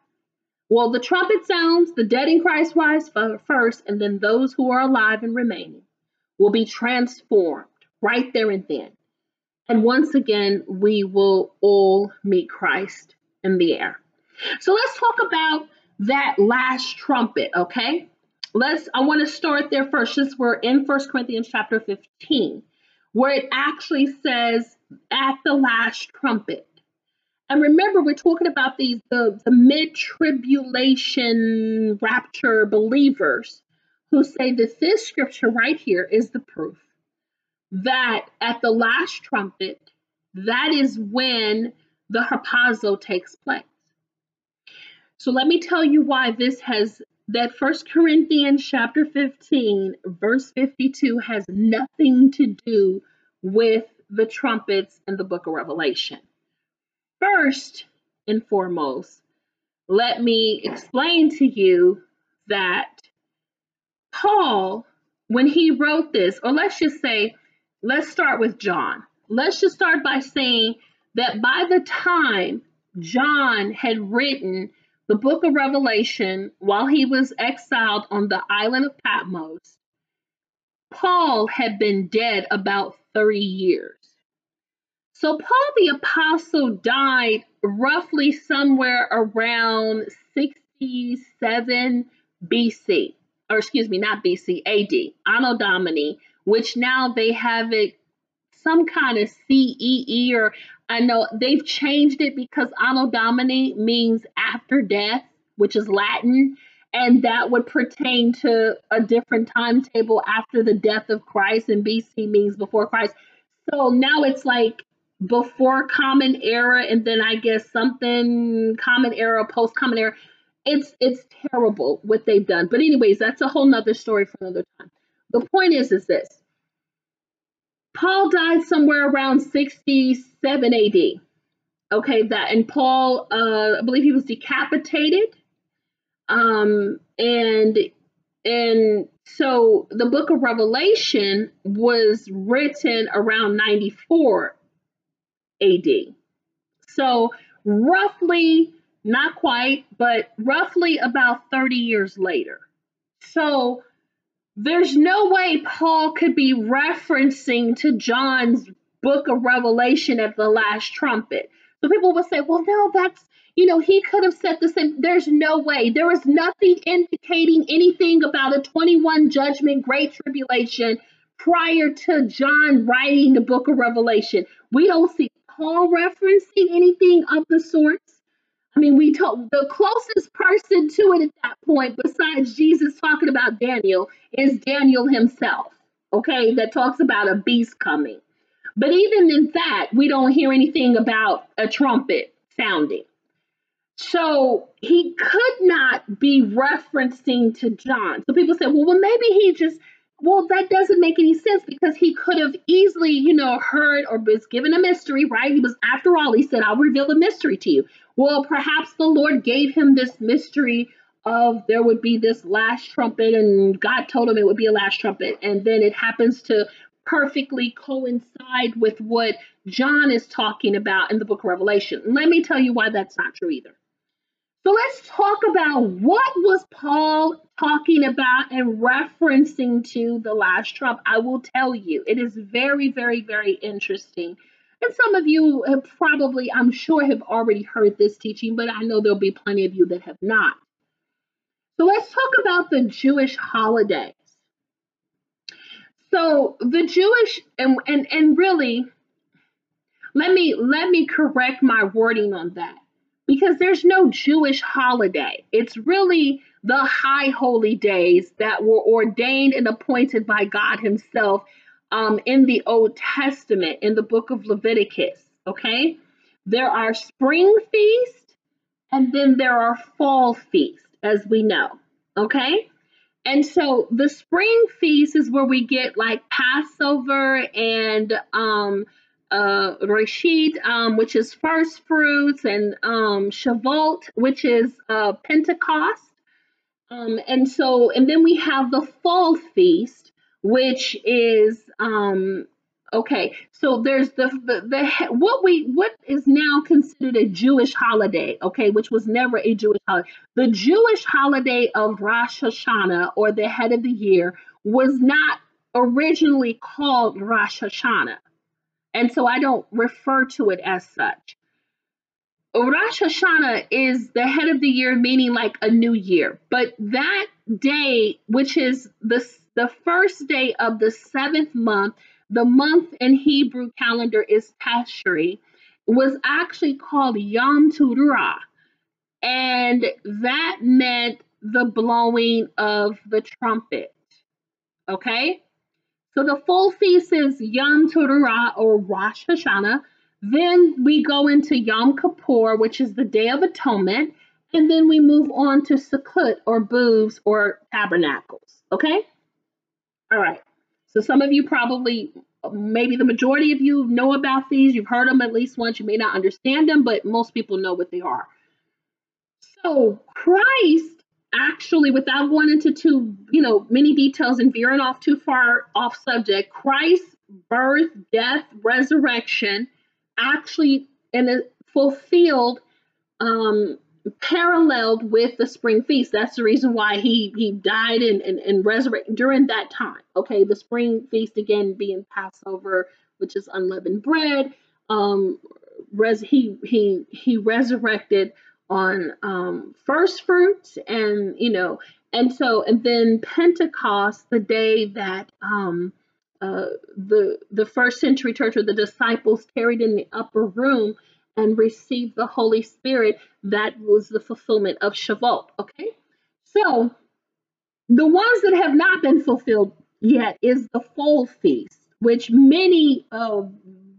Well, the trumpet sounds, the dead in Christ rise first, and then those who are alive and remaining will be transformed right there and then. And once again, we will all meet Christ in the air. So let's talk about that last trumpet, okay? Let's I want to start there first. Since we're in First Corinthians chapter 15, where it actually says at the last trumpet. And remember, we're talking about these the, the mid-tribulation rapture believers who say that this scripture right here is the proof that at the last trumpet, that is when the harpazo takes place. So let me tell you why this has that First Corinthians chapter 15 verse 52 has nothing to do with the trumpets in the book of Revelation. First and foremost, let me explain to you that Paul, when he wrote this, or let's just say, let's start with John. Let's just start by saying that by the time John had written the book of Revelation while he was exiled on the island of Patmos, Paul had been dead about 30 years. So Paul the apostle died roughly somewhere around 67 BC, or excuse me, not BC, AD, Anno Domini, which now they have it some kind of CEE or I know they've changed it because Anno Domini means after death, which is Latin, and that would pertain to a different timetable after the death of Christ, and BC means before Christ. So now it's like before Common Era, and then I guess something Common Era, post Common Era. It's it's terrible what they've done. But anyways, that's a whole nother story for another time. The point is, is this Paul died somewhere around 67 AD. Okay, that and Paul, uh, I believe he was decapitated. Um, and and so the book of Revelation was written around 94 AD. So roughly not quite, but roughly about 30 years later. So there's no way Paul could be referencing to John's book of Revelation at the last trumpet. So people would say, well, no, that's, you know, he could have said the same. There's no way. There is nothing indicating anything about a 21 judgment, great tribulation prior to John writing the book of Revelation. We don't see Paul referencing anything of the sorts. I mean, we told the closest person to it at that point, besides Jesus talking about Daniel, is Daniel himself, okay, that talks about a beast coming. But even in that, we don't hear anything about a trumpet sounding. So he could not be referencing to John. So people say, well, well, maybe he just well, that doesn't make any sense because he could have easily, you know, heard or was given a mystery, right? He was, after all, he said, I'll reveal a mystery to you. Well, perhaps the Lord gave him this mystery of there would be this last trumpet, and God told him it would be a last trumpet. And then it happens to perfectly coincide with what John is talking about in the book of Revelation. Let me tell you why that's not true either. So let's talk about what was Paul talking about and referencing to the last trump. I will tell you, it is very, very, very interesting. And some of you have probably, I'm sure, have already heard this teaching, but I know there'll be plenty of you that have not. So let's talk about the Jewish holidays. So the Jewish and and and really let me let me correct my wording on that because there's no Jewish holiday. It's really the high holy days that were ordained and appointed by God Himself um, in the Old Testament, in the book of Leviticus. Okay? There are spring feasts and then there are fall feasts, as we know. Okay? And so the spring feast is where we get like Passover and um, uh, Reshit, um, which is first fruits, and um, Shavuot, which is uh, Pentecost. Um, and so, and then we have the fall feast, which is um, okay. So there's the, the the what we what is now considered a Jewish holiday, okay, which was never a Jewish holiday. The Jewish holiday of Rosh Hashanah or the head of the year was not originally called Rosh Hashanah. And so I don't refer to it as such. Rosh Hashanah is the head of the year, meaning like a new year. But that day, which is the, the first day of the seventh month, the month in Hebrew calendar is Tashri, was actually called Yom Teruah. And that meant the blowing of the trumpet. Okay? So the full feast is Yom Teruah or Rosh Hashanah. Then we go into Yom Kippur, which is the Day of Atonement. And then we move on to Sukkot or Booths or Tabernacles. Okay? All right. So some of you probably, maybe the majority of you know about these. You've heard them at least once. You may not understand them, but most people know what they are. So Christ actually, without going into too, you know, many details and veering off too far off subject, Christ's birth, death, resurrection actually and fulfilled um paralleled with the spring feast. That's the reason why he he died and, and, and resurrected during that time. Okay, the spring feast again being Passover, which is unleavened bread. Um res he he he resurrected on um, first fruits and you know and so and then pentecost the day that um, uh, the the first century church or the disciples carried in the upper room and received the holy spirit that was the fulfillment of shavuot okay? So the ones that have not been fulfilled yet is the full feast which many of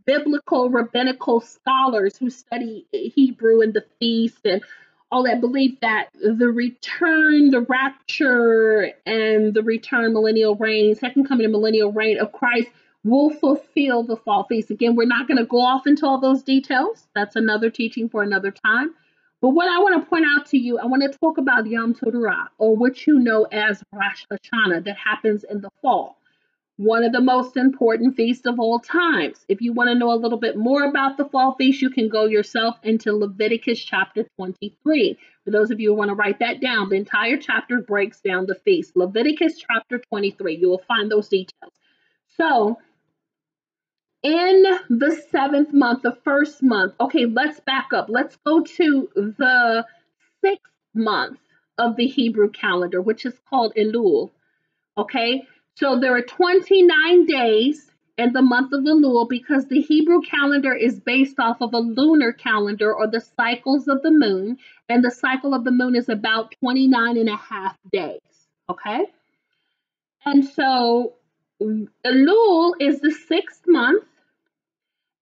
biblical rabbinical scholars who study Hebrew and the feast and all that believe that the return, the rapture, and the return millennial reign, second coming and millennial reign of Christ will fulfill the fall feast. Again, we're not going to go off into all those details. That's another teaching for another time. But what I want to point out to you, I want to talk about Yom Teruah, or what you know as Rosh Hashanah, that happens in the fall. One of the most important feasts of all times. If you want to know a little bit more about the fall feast, you can go yourself into Leviticus chapter 23. For those of you who want to write that down, the entire chapter breaks down the feast. Leviticus chapter 23, you will find those details. So, in the seventh month, the first month, okay, let's back up. Let's go to the sixth month of the Hebrew calendar, which is called Elul. Okay, so there are 29 days in the month of Elul because the Hebrew calendar is based off of a lunar calendar or the cycles of the moon, and the cycle of the moon is about 29 and a half days. Okay, and so Elul is the sixth month.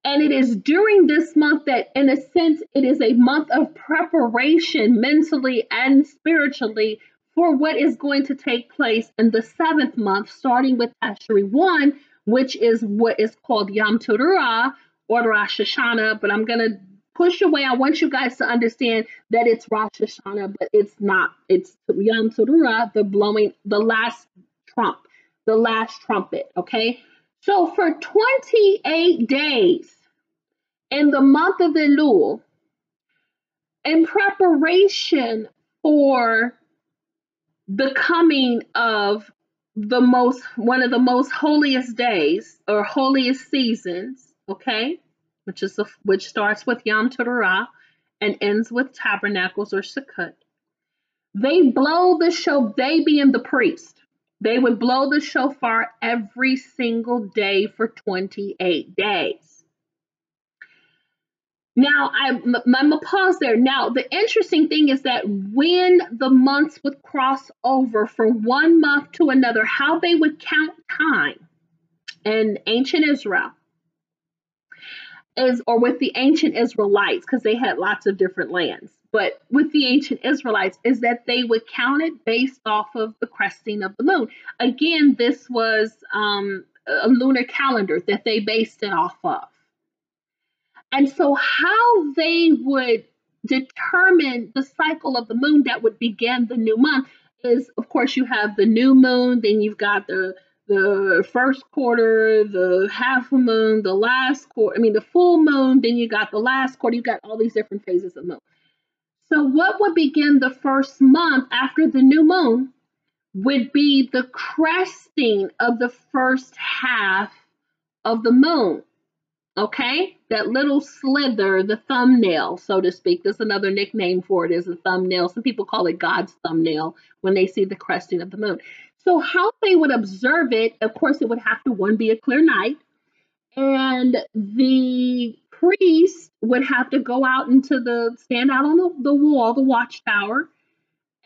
And it is during this month that, in a sense, it is a month of preparation mentally and spiritually for what is going to take place in the seventh month, starting with Tishri 1, which is what is called Yom Teruah or Rosh Hashanah. But I'm going to push away. I want you guys to understand that it's Rosh Hashanah, but it's not. It's Yom Teruah, the blowing, the last trump, the last trumpet. Okay. So for 28 days in the month of Elul, in preparation for the coming of the most one of the most holiest days or holiest seasons, okay, which is the, which starts with Yom Teruah and ends with Tabernacles or Sukkot. They blow the show. They being the priest, they would blow the shofar every single day for 28 days. Now, I, am gonna pause there. Now, the interesting thing is that when the months would cross over from one month to another, how they would count time in ancient Israel is, or with the ancient Israelites, because they had lots of different lands, but with the ancient Israelites, is that they would count it based off of the cresting of the moon. Again, this was um, a lunar calendar that they based it off of. And so, how they would determine the cycle of the moon that would begin the new month is, of course, you have the new moon, then you've got the the first quarter, the half moon, the last quarter, I mean, the full moon, then you got the last quarter, you got all these different phases of the moon. So, what would begin the first month after the new moon would be the cresting of the first half of the moon. Okay, that little slither, the thumbnail, so to speak. There's another nickname for it is a thumbnail. Some people call it God's thumbnail when they see the cresting of the moon. So, how they would observe it, of course, it would have to one be a clear night, and the priest would have to go out into the stand out on the, the wall, the watchtower,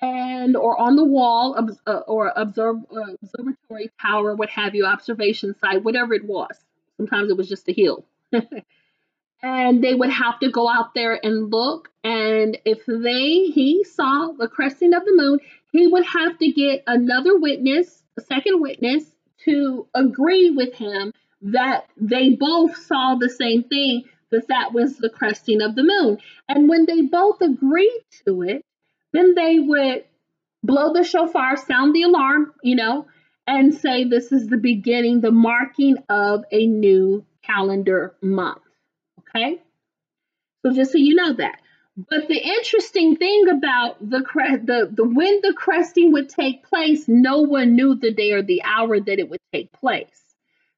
and or on the wall uh, or observe, uh, observatory tower, what have you, observation site, whatever it was. Sometimes it was just a hill and they would have to go out there and look. And if they he saw the cresting of the moon, he would have to get another witness, a second witness, to agree with him that they both saw the same thing, that that was the cresting of the moon. And when they both agreed to it, then they would blow the shofar, sound the alarm, you know, and say this is the beginning, the marking of a new calendar month. Okay? So just so you know that. But the interesting thing about the the the when the cresting would take place, no one knew the day or the hour that it would take place.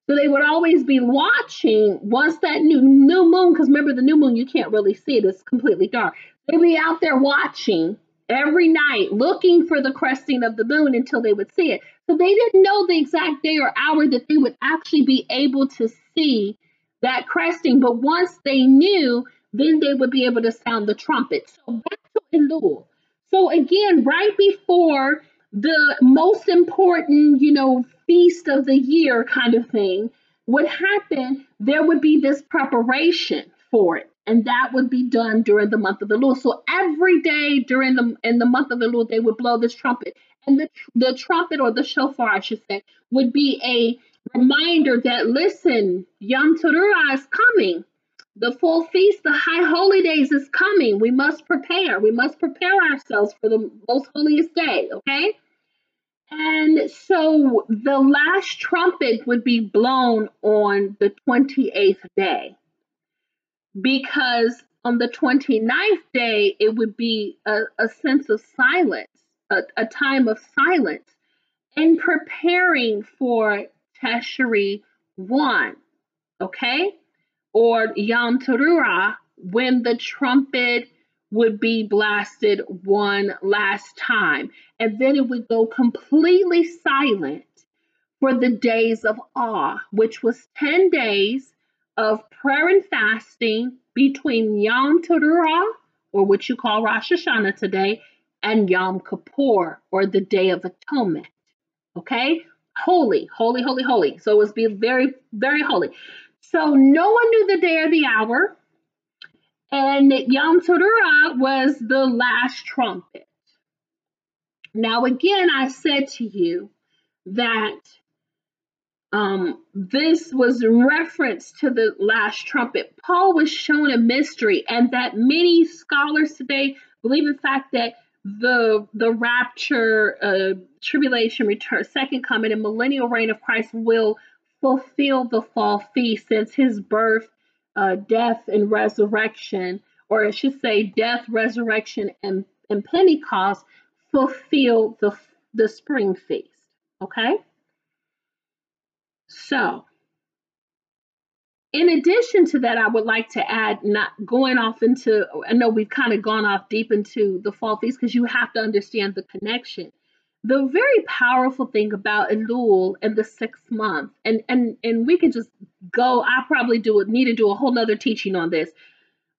So they would always be watching once that new new moon, because remember the new moon you can't really see it; it's completely dark. They'd be out there watching every night, looking for the cresting of the moon until they would see it. So they didn't know the exact day or hour that they would actually be able to see that cresting. But once they knew, then they would be able to sound the trumpet. So back to Elul. So again, right before the most important, you know, feast of the year kind of thing would happen, there would be this preparation for it. And that would be done during the month of the Elul. So every day during the in the month of the Elul, they would blow this trumpet. And the, the trumpet or the shofar, I should say, would be a reminder that listen, Yom Teruah is coming. The full feast, the high holy days is coming. We must prepare. We must prepare ourselves for the most holiest day, okay? And so the last trumpet would be blown on the 28th day because on the 29th day it would be a, a sense of silence, a, a time of silence in preparing for Teshri 1, okay? Or Yom Teruah, when the trumpet would be blasted one last time. And then it would go completely silent for the days of awe, which was 10 days of prayer and fasting between Yom Teruah, or what you call Rosh Hashanah today, and Yom Kippur, or the Day of Atonement. Okay? Holy, holy, holy, holy. So it was be very, very holy. So no one knew the day or the hour. And Yom Teruah was the last trumpet. Now, again, I said to you that um, this was reference to the last trumpet. Paul was shown a mystery, and that many scholars today believe in fact that the the rapture, uh, tribulation, return, second coming, and millennial reign of Christ will fulfill the fall feast, since his birth, uh, death, and resurrection, or I should say, death, resurrection, and and Pentecost fulfill the the spring feast. Okay. So in addition to that, I would like to add, not going off into, I know we've kind of gone off deep into the fall feast because you have to understand the connection. The very powerful thing about Elul and the sixth month, and and and we can just go. I probably do need to do a whole nother teaching on this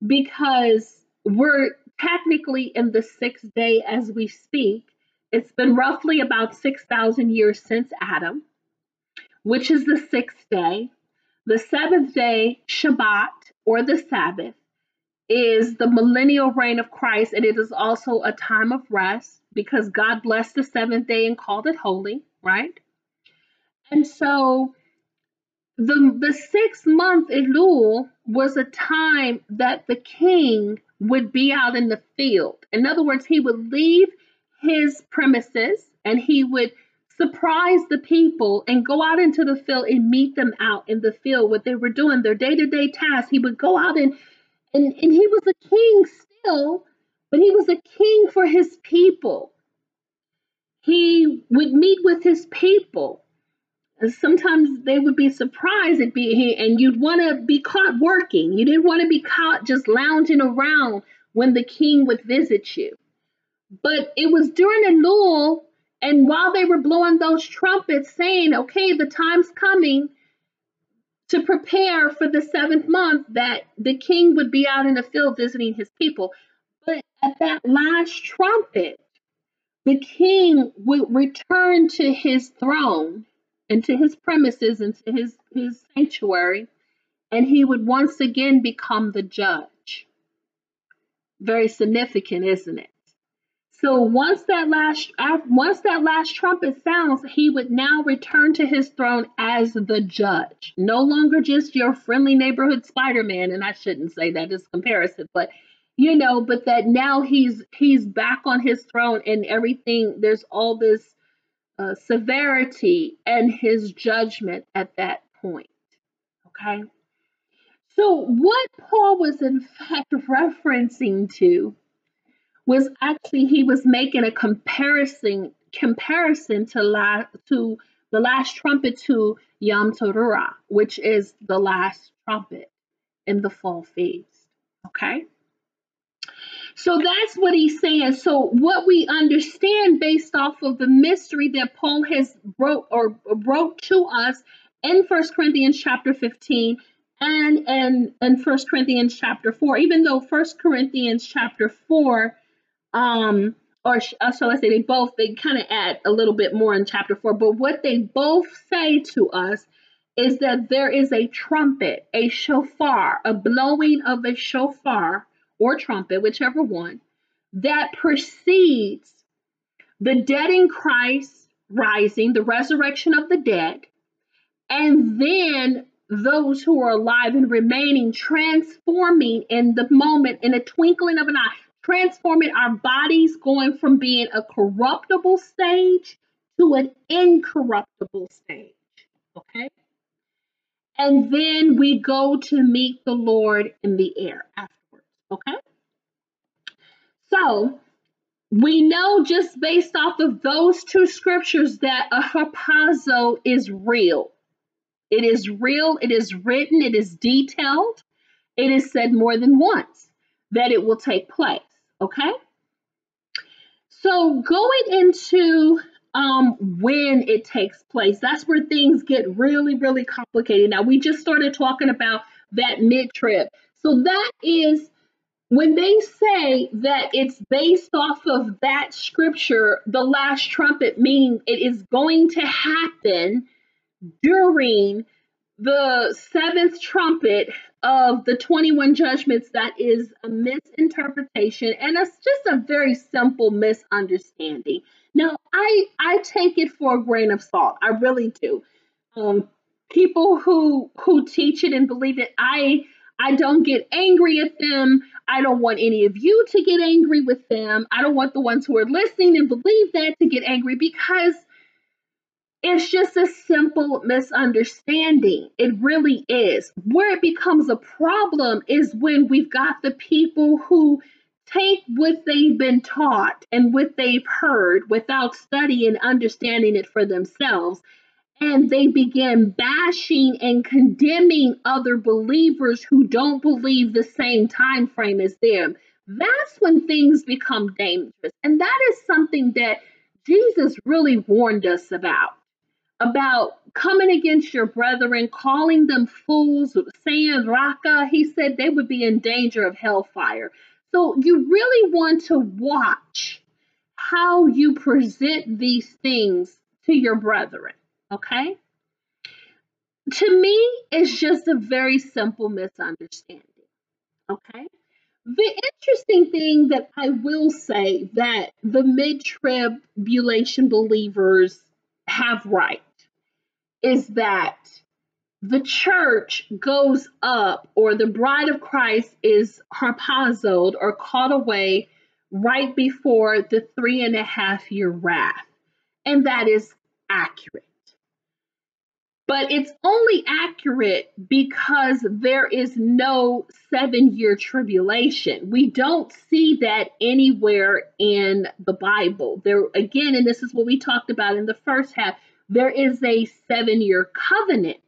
because we're technically in the sixth day as we speak. It's been roughly about six thousand years since Adam, which is the sixth day the seventh day, Shabbat, or the Sabbath, is the millennial reign of Christ, and it is also a time of rest because God blessed the seventh day and called it holy, right? And so the the sixth month Elul was a time that the king would be out in the field. In other words, he would leave his premises and he would surprise the people and go out into the field and meet them out in the field what they were doing their day-to-day tasks. He would go out and and, and he was a king still but he was a king for his people. He would meet with his people. Sometimes they would be surprised at being here and you'd want to be caught working. You didn't want to be caught just lounging around when the king would visit you. But it was during Elul and while they were blowing those trumpets, saying, okay, the time's coming to prepare for the seventh month, that the king would be out in the field visiting his people. But at that last trumpet, the king would return to his throne and to his premises and to his, his sanctuary, and he would once again become the judge. Very significant, isn't it? So once that last once that last trumpet sounds, he would now return to his throne as the judge, no longer just your friendly neighborhood Spider-Man. And I shouldn't say that as comparison, but you know, but that now he's he's back on his throne and everything. There's all this uh, severity and his judgment at that point. Okay. So what Paul was in fact referencing to was actually he was making a comparison comparison to la, to the last trumpet to Yom Teruah, which is the last trumpet in the fall feast. Okay. So that's what he's saying. So what we understand based off of the mystery that Paul has wrote or wrote to us in First Corinthians chapter 15 and in, in First Corinthians chapter 4, even though First Corinthians chapter 4 um, or uh, shall I say, they both they kind of add a little bit more in chapter four. But what they both say to us is that there is a trumpet, a shofar, a blowing of a shofar or trumpet, whichever one, that precedes the dead in Christ rising, the resurrection of the dead, and then those who are alive and remaining transforming in the moment in a twinkling of an eye transforming our bodies, going from being a corruptible stage to an incorruptible stage. Okay? And then we go to meet the Lord in the air afterwards. Okay? So we know just based off of those two scriptures that a harpazo is real. It is real, it is written, it is detailed, it is said more than once that it will take place. Okay? So going into um, when it takes place, that's where things get really, really complicated. Now, we just started talking about that mid trip. So that is when they say that it's based off of that scripture, the last trumpet, meaning it is going to happen during the seventh trumpet of the 21 judgments, that is a misinterpretation and it's just a very simple misunderstanding. Now, I I take it for a grain of salt. I really do. Um, people who who teach it and believe it, I I don't get angry at them. I don't want any of you to get angry with them. I don't want the ones who are listening and believe that to get angry because it's just a simple misunderstanding. It really is. Where it becomes a problem is when we've got the people who take what they've been taught and what they've heard without studying and understanding it for themselves and they begin bashing and condemning other believers who don't believe the same time frame as them that's when things become dangerous and that is something that jesus really warned us about about coming against your brethren calling them fools saying raca he said they would be in danger of hellfire so you really want to watch how you present these things to your brethren Okay? To me, it's just a very simple misunderstanding. Okay? The interesting thing that I will say that the mid tribulation believers have right is that the church goes up, or the bride of Christ is harpazoed or caught away right before the three and a half year wrath. And that is accurate but it's only accurate because there is no seven year tribulation. We don't see that anywhere in the Bible. There, again, and this is what we talked about in the first half, there is a seven year covenant.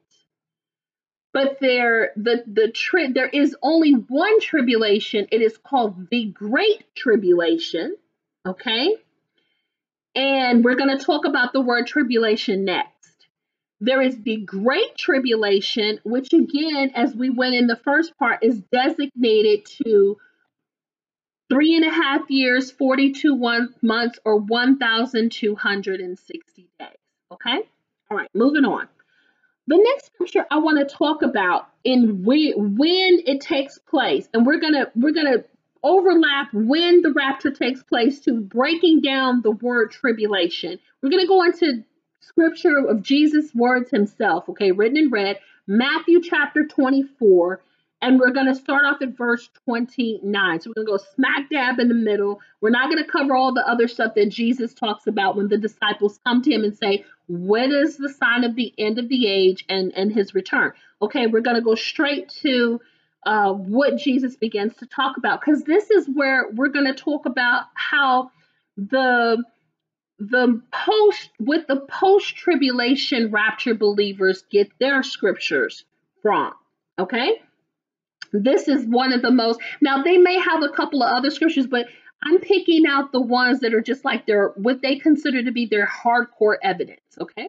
But there, the the tri- there is only one tribulation. It is called the Great Tribulation. Okay, and we're going to talk about the word tribulation next. There is the Great Tribulation, which again, as we went in the first part, is designated to three and a half years, 42 one months, or 1,260 days. Okay? All right, moving on. The next scripture I want to talk about in when, when it takes place, and we're gonna we're gonna overlap when the rapture takes place to breaking down the word tribulation. We're gonna go into scripture of Jesus' words himself, okay, written in red, Matthew chapter 24, and we're going to start off at verse 29. So we're going to go smack dab in the middle. We're not going to cover all the other stuff that Jesus talks about when the disciples come to him and say, What is the sign of the end of the age and, and his return? Okay, we're going to go straight to uh, what Jesus begins to talk about because this is where we're going to talk about how the the post with the post tribulation rapture believers get their scriptures from. Okay? This is one of the most now they may have a couple of other scriptures, but I'm picking out the ones that are just like their what they consider to be their hardcore evidence. Okay.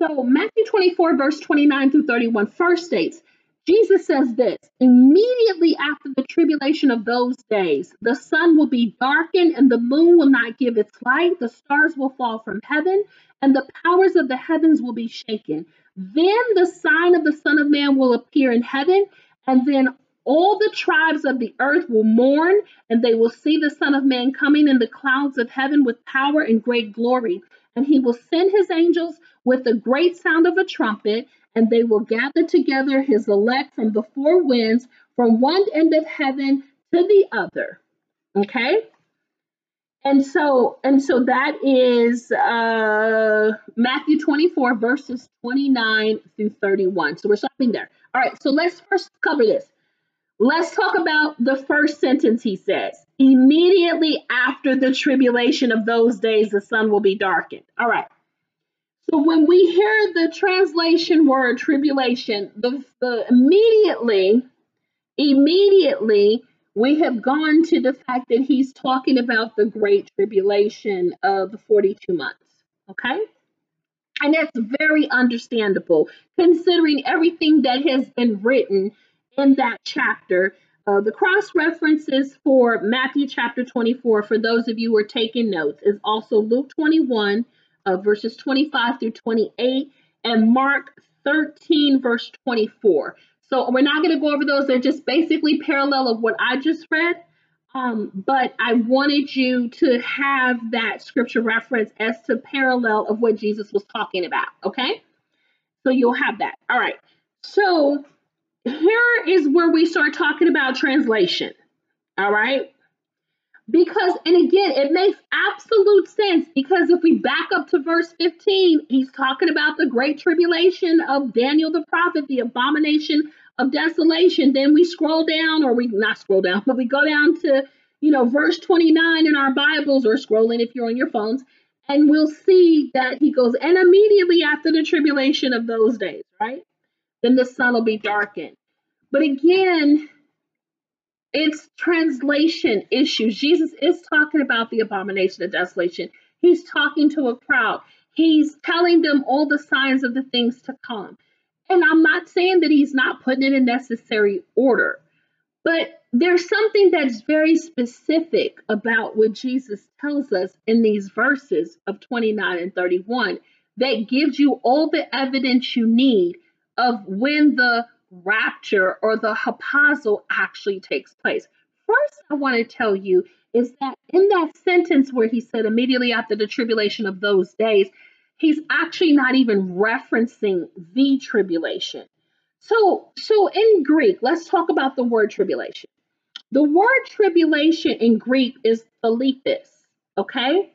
So Matthew 24, verse 29 through 31 first states, Jesus says this immediately after the tribulation of those days, the sun will be darkened and the moon will not give its light, the stars will fall from heaven, and the powers of the heavens will be shaken. Then the sign of the Son of Man will appear in heaven, and then all the tribes of the earth will mourn, and they will see the Son of Man coming in the clouds of heaven with power and great glory. And he will send his angels with the great sound of a trumpet and they will gather together his elect from the four winds, from one end of heaven to the other. Okay? And so and so that is uh Matthew 24 verses 29 through 31. So we're stopping there. All right, so let's first cover this. Let's talk about the first sentence he says. Immediately after the tribulation of those days, the sun will be darkened. All right. So when we hear the translation word tribulation, the, the immediately, immediately we have gone to the fact that he's talking about the great tribulation of the 42 months. Okay? And that's very understandable considering everything that has been written in that chapter. Uh, the cross references for Matthew chapter 24, for those of you who are taking notes, is also Luke 21, uh, verses 25 through 28, and Mark 13, verse 24. So we're not going to go over those. They're just basically parallel of what I just read. Um, but I wanted you to have that scripture reference as to parallel of what Jesus was talking about. Okay. So you'll have that. All right. So here is where we start talking about translation. All right. Because, and again, it makes absolute sense because if we back up to verse 15, he's talking about the great tribulation of Daniel the prophet, the abomination of desolation. Then we scroll down, or we not scroll down, but we go down to, you know, verse 29 in our Bibles or scrolling if you're on your phones, and we'll see that he goes, and immediately after the tribulation of those days, right? Then the sun will be darkened. But again, it's translation issues. Jesus is talking about the abomination of desolation. He's talking to a crowd. He's telling them all the signs of the things to come. And I'm not saying that he's not putting it in necessary order, but there's something that's very specific about what Jesus tells us in these verses of 29 and 31 that gives you all the evidence you need of when the rapture or the harpazo actually takes place. First, I want to tell you is that in that sentence where he said immediately after the tribulation of those days, he's actually not even referencing the tribulation. So, so in Greek, let's talk about the word tribulation. The word tribulation in Greek is thlipsis, okay?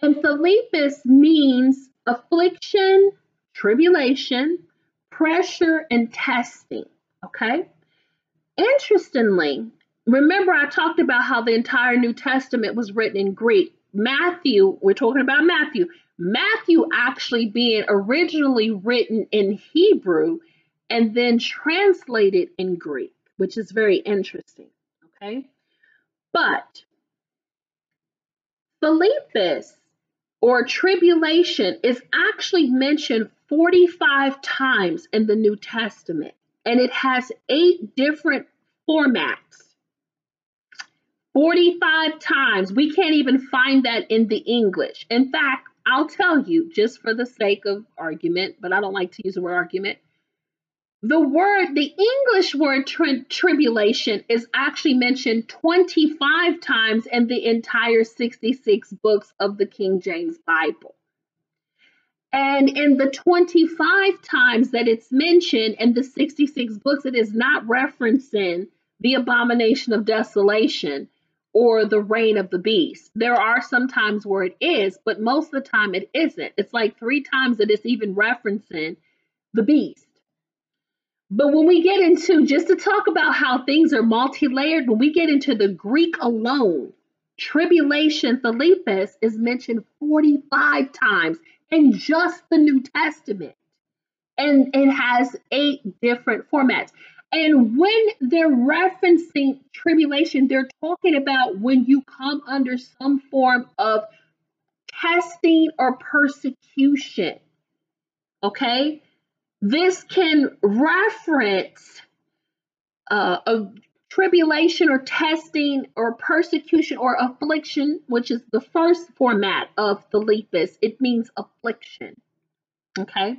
And thlipsis means affliction, tribulation, pressure and testing. Okay. Interestingly, remember I talked about how the entire New Testament was written in Greek. Matthew, we're talking about Matthew. Matthew actually being originally written in Hebrew and then translated in Greek, which is very interesting. Okay. But thlipsis or tribulation is actually mentioned 45 times in the New Testament, and it has eight different formats. 45 times. We can't even find that in the English. In fact, I'll tell you, just for the sake of argument, but I don't like to use the word argument. The word, the English word tri- tribulation is actually mentioned 25 times in the entire 66 books of the King James Bible. And in the 25 times that it's mentioned in the 66 books, it is not referencing the abomination of desolation or the reign of the beast. There are some times where it is, but most of the time it isn't. It's like three times that it's even referencing the beast. But when we get into just to talk about how things are multi layered, when we get into the Greek alone, tribulation, thlipsis, is mentioned 45 times in just the New Testament. And it has eight different formats. And when they're referencing tribulation, they're talking about when you come under some form of testing or persecution. Okay? This can reference uh, a tribulation or testing or persecution or affliction, which is the first format of thlipsis. It means affliction. Okay?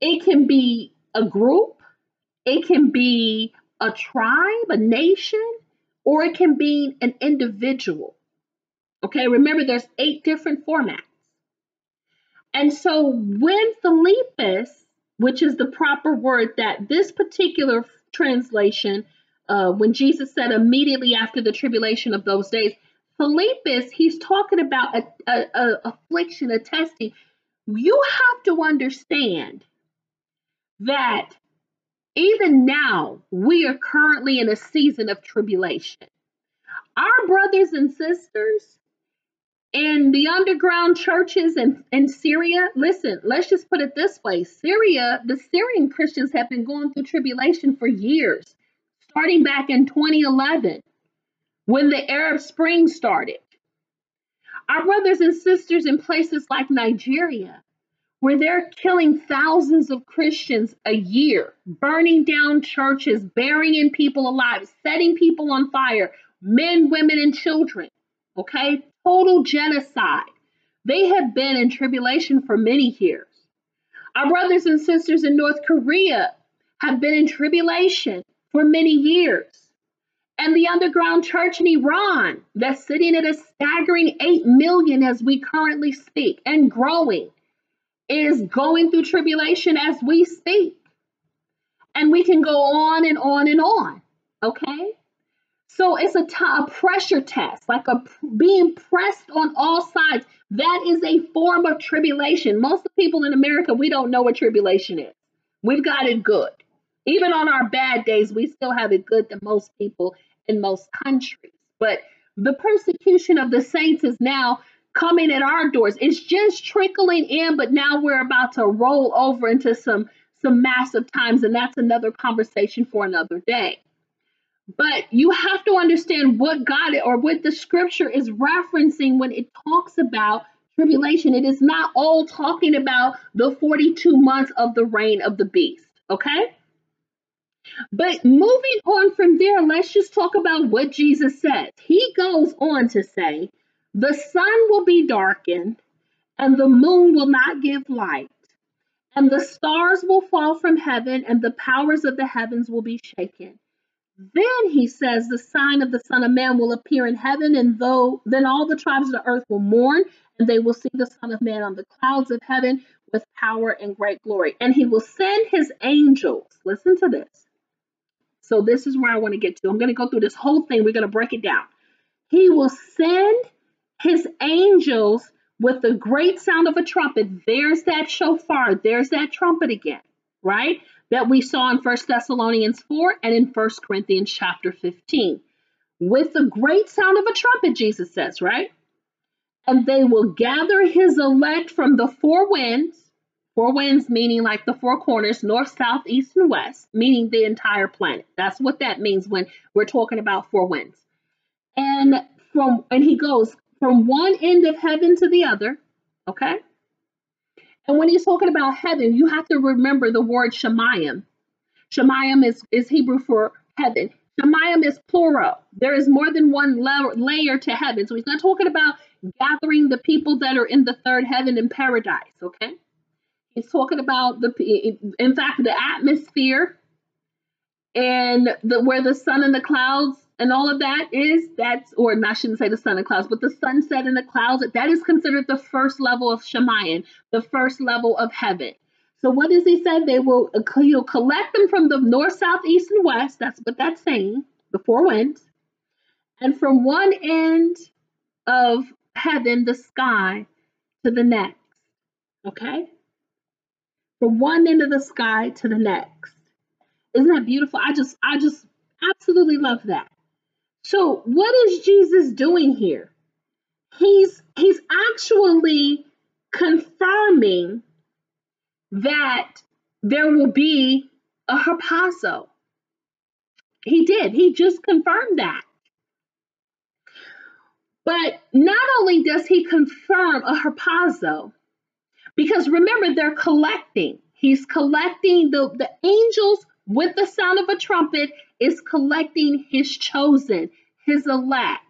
It can be a group, it can be a tribe, a nation, or it can be an individual. Okay, remember there's eight different formats. And so when thlipsis which is the proper word that this particular translation, uh, when Jesus said immediately after the tribulation of those days, thlipsis, he's talking about a, a, a affliction, a testing. You have to understand that even now we are currently in a season of tribulation. Our brothers and sisters in the underground churches in, in Syria, listen, let's just put it this way Syria, the Syrian Christians have been going through tribulation for years, starting back in 2011 when the Arab Spring started. Our brothers and sisters in places like Nigeria, where they're killing thousands of Christians a year, burning down churches, burying people alive, setting people on fire, men, women, and children. Okay? Total genocide. They have been in tribulation for many years. Our brothers and sisters in North Korea have been in tribulation for many years and the underground church in Iran that's sitting at a staggering 8 million as we currently speak and growing is going through tribulation as we speak. And we can go on and on and on. Okay? So it's a, t- a pressure test, like a being pressed on all sides. That is a form of tribulation. Most of people in America, we don't know what tribulation is. We've got it good. Even on our bad days, we still have it good than most people in most countries. But the persecution of the saints is now coming at our doors. It's just trickling in, but now we're about to roll over into some some massive times, and that's another conversation for another day. But you have to understand what God or what the scripture is referencing when it talks about tribulation. It is not all talking about the 42 months of the reign of the beast, okay? But moving on from there, let's just talk about what Jesus says. He goes on to say, The sun will be darkened, and the moon will not give light, and the stars will fall from heaven, and the powers of the heavens will be shaken. Then he says, The sign of the Son of Man will appear in heaven, and though then all the tribes of the earth will mourn, and they will see the Son of Man on the clouds of heaven with power and great glory. And he will send his angels. Listen to this so this is where I want to get to. I'm going to go through this whole thing. We're going to break it down. He will send his angels with the great sound of a trumpet. There's that shofar. There's that trumpet again, right? That we saw in First Thessalonians 4 and in First Corinthians chapter 15. With the great sound of a trumpet, Jesus says, right? And they will gather his elect from the four winds Four winds meaning like the four corners, north, south, east, and west, meaning the entire planet. That's what that means when we're talking about four winds. And from and he goes from one end of heaven to the other, okay? And when he's talking about heaven, you have to remember the word Shemayim. Shemayim is, is Hebrew for heaven. Shemayim is plural. There is more than one la- layer to heaven. So he's not talking about gathering the people that are in the third heaven in paradise, okay? He's talking about the, in fact, the atmosphere and the where the sun and the clouds and all of that is that's or I shouldn't say the sun and clouds, but the sunset and the clouds that is considered the first level of Shemayim, the first level of heaven. So what does he say? They will he'll collect them from the north, south, east, and west. That's what that's saying. The four winds, and from one end of heaven, the sky, to the next. Okay from one end of the sky to the next. Isn't that beautiful? I just I just absolutely love that. So what is Jesus doing here? He's he's actually confirming that there will be a harpazo. He did. He just confirmed that. But not only does he confirm a harpazo, because remember, they're collecting. He's collecting the, the angels with the sound of a trumpet is collecting his chosen, his elect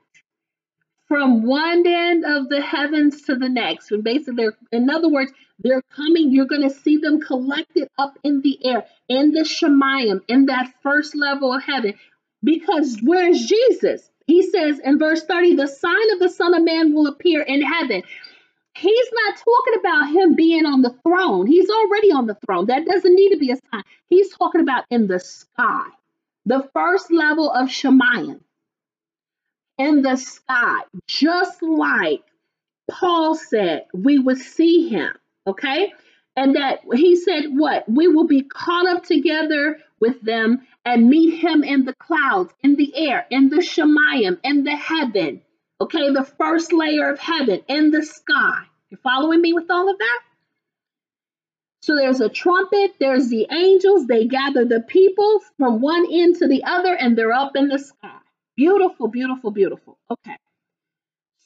from one end of the heavens to the next. And basically, they're, in other words, they're coming. You're going to see them collected up in the air, in the Shemayim, in that first level of heaven. Because where's Jesus? He says in verse 30, the sign of the Son of Man will appear in heaven. He's not talking about him being on the throne. He's already on the throne. That doesn't need to be a sign. He's talking about in the sky, the first level of Shemayim. in the sky, just like Paul said we would see him. Okay. And that he said, What? We will be caught up together with them and meet him in the clouds, in the air, in the Shemayim, in the heaven. Okay. The first layer of heaven, in the sky. You're following me with all of that? So there's a trumpet, there's the angels, they gather the people from one end to the other, and they're up in the sky. Beautiful, beautiful, beautiful. Okay.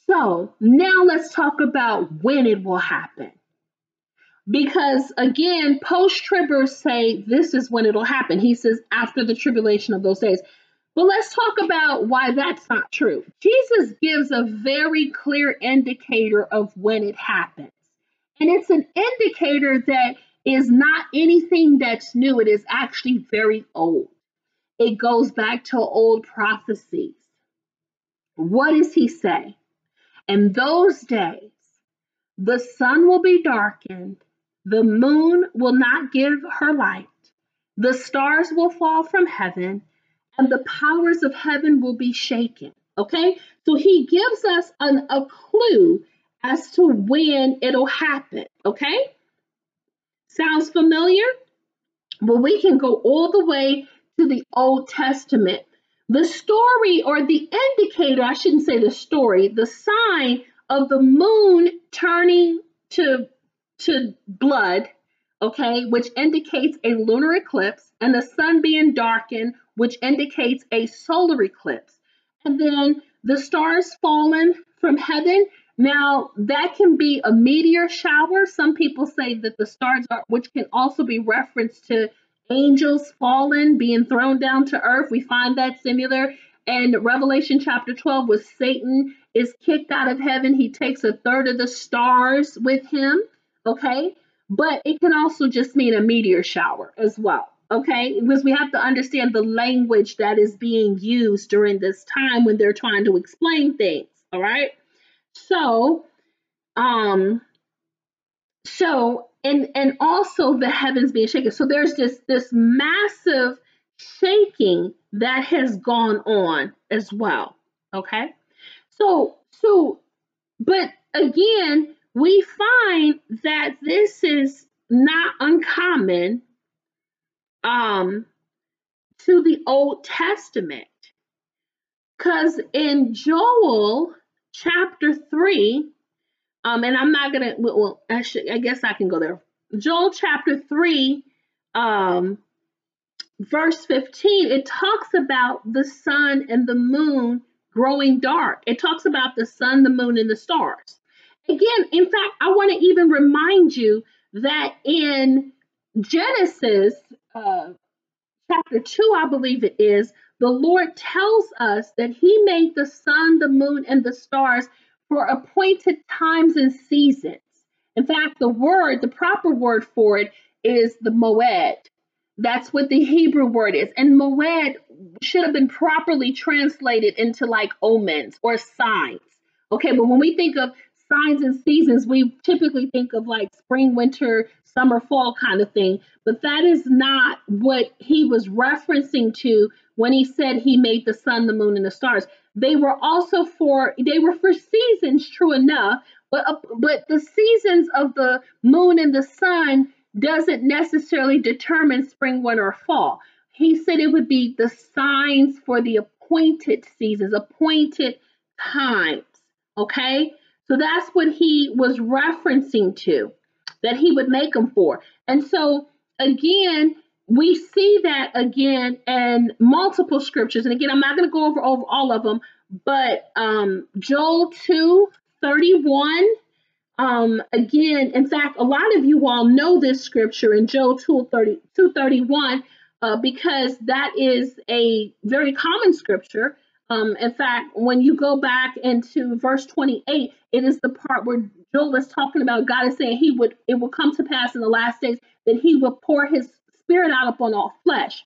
So now let's talk about when it will happen. Because again, post tribbers say this is when it'll happen. He says after the tribulation of those days. But let's talk about why that's not true. Jesus gives a very clear indicator of when it happens. And it's an indicator that is not anything that's new, it is actually very old. It goes back to old prophecies. What does he say? In those days, the sun will be darkened, the moon will not give her light, the stars will fall from heaven, and the powers of heaven will be shaken. Okay, so he gives us an, a clue as to when it'll happen. Okay, sounds familiar? Well, we can go all the way to the Old Testament. The story or the indicator, I shouldn't say the story, the sign of the moon turning to to blood, okay, which indicates a lunar eclipse, and the sun being darkened, which indicates a solar eclipse. And then the stars falling from heaven. Now, that can be a meteor shower. Some people say that the stars are, which can also be referenced to angels fallen, being thrown down to earth. We find that similar And Revelation chapter 12, where Satan is kicked out of heaven. He takes a third of the stars with him. Okay. But it can also just mean a meteor shower as well. Okay. Because we have to understand the language that is being used during this time when they're trying to explain things. All right. So, um, so and and also the heavens being shaken. So there's this this massive shaking that has gone on as well. Okay. So so but again, we find that this is not uncommon um to the Old Testament. Because in Joel chapter 3, um, and I'm not gonna. Well, actually, I guess I can go there. Joel chapter three, um, verse 15. It talks about the sun and the moon growing dark. It talks about the sun, the moon, and the stars. Again, in fact, I want to even remind you that in Genesis uh, chapter 2, I believe it is, the Lord tells us that He made the sun, the moon, and the stars for appointed times and seasons. In fact, the word, the proper word for it is the moed. That's what the Hebrew word is. And moed should have been properly translated into like omens or signs. Okay, but when we think of signs and seasons, we typically think of like spring, winter, summer, fall kind of thing. But that is not what he was referencing to when he said he made the sun, the moon, and the stars. They were also for they were for seasons, true enough, but uh, but the seasons of the moon and the sun doesn't necessarily determine spring, winter, or fall. He said it would be the signs for the appointed seasons, appointed times. Okay, so that's what he was referencing to, that he would make them for. And so again, we see that again in multiple scriptures. And again, I'm not going to go over, over all of them, but um, Joel 2 31. Um, again, in fact, a lot of you all know this scripture in Joel 2 30, 231 uh, because that is a very common scripture. Um, in fact, when you go back into verse 28, it is the part where Joel is talking about God is saying he would it will come to pass in the last days that he will pour his spirit out upon all flesh.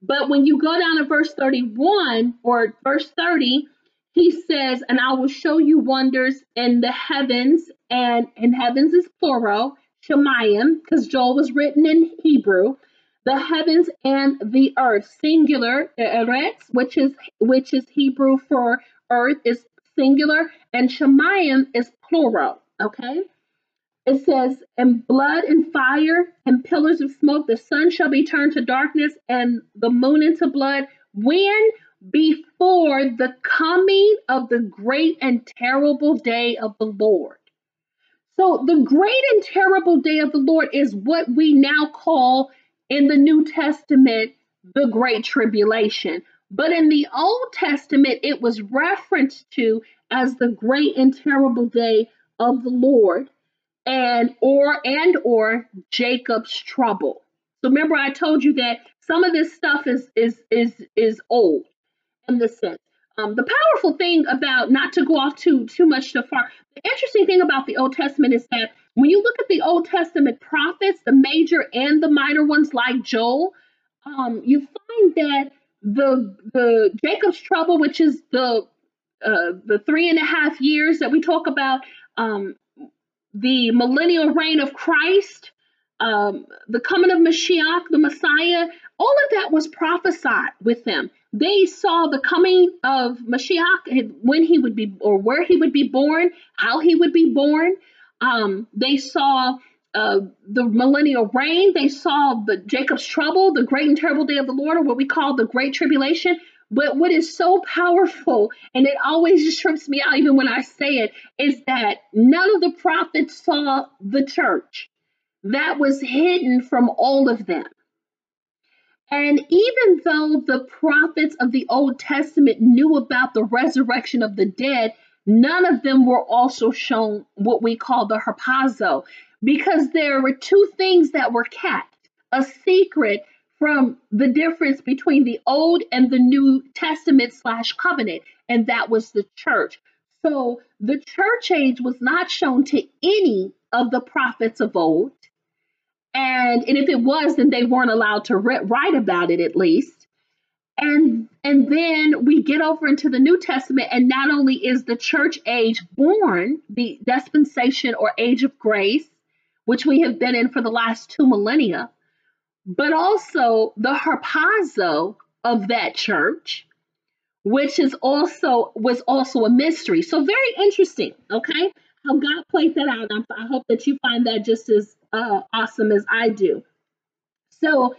But when you go down to verse 31 or verse 30, he says, And I will show you wonders in the heavens, and in heavens is plural, Shemayim, because Joel was written in Hebrew, the heavens and the earth, singular, Eretz, which is which is Hebrew for earth is singular and Shemayim is plural. Okay. It says, and blood and fire and pillars of smoke, the sun shall be turned to darkness and the moon into blood. When? Before the coming of the great and terrible day of the Lord. So, the great and terrible day of the Lord is what we now call in the New Testament the Great Tribulation. But in the Old Testament, it was referenced to as the great and terrible day of the Lord and or and or Jacob's trouble. So remember I told you that some of this stuff is is is is old in the sense. Um, the powerful thing about not to go off too too much too far. The interesting thing about the Old Testament is that when you look at the Old Testament prophets, the major and the minor ones like Joel, um, you find that the the Jacob's trouble, which is the uh, the three and a half years that we talk about, um, the millennial reign of Christ, um, the coming of Mashiach, the Messiah, all of that was prophesied with them. They saw the coming of Mashiach, when he would be, or where he would be born, how he would be born. Um, they saw uh, the millennial reign. They saw the Jacob's trouble, the great and terrible day of the Lord, or what we call the great tribulation. But what is so powerful, and it always just trips me out, even when I say it, is that none of the prophets saw the church. That was hidden from all of them. And even though the prophets of the Old Testament knew about the resurrection of the dead, none of them were also shown what we call the harpazo, because there were two things that were kept a secret from the difference between the Old and the New Testament slash covenant, and that was the church. So the church age was not shown to any of the prophets of old. And, and if it was, then they weren't allowed to write about it at least. And and then we get over into the New Testament, and not only is the church age born, the dispensation or age of grace, which we have been in for the last two millennia, but also the harpazo of that church, which is also was also a mystery. So very interesting, okay? How God played that out. I hope that you find that just as uh, awesome as I do. So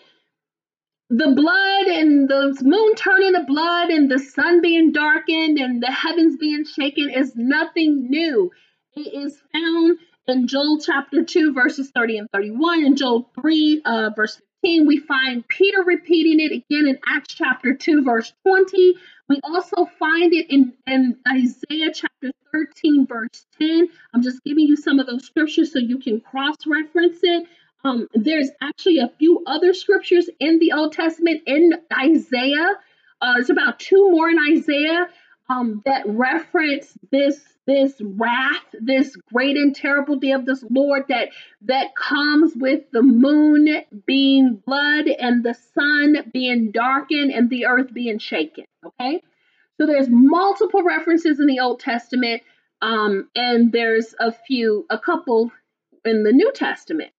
the blood and the moon turning to blood and the sun being darkened and the heavens being shaken is nothing new. It is found in Joel chapter 2, verses 30 and 31, and Joel 3, uh, verse 15. We find Peter repeating it again in Acts chapter 2, verse 20. We also find it in, in Isaiah chapter 13, verse 10. I'm just giving you some of those scriptures so you can cross reference it. Um, there's actually a few other scriptures in the Old Testament in Isaiah. Uh, it's about two more in Isaiah um, that reference this this wrath, this great and terrible day of this Lord that that comes with the moon being blood and the sun being darkened and the earth being shaken. Okay, so there's multiple references in the Old Testament, um, and there's a few, a couple in the New Testament.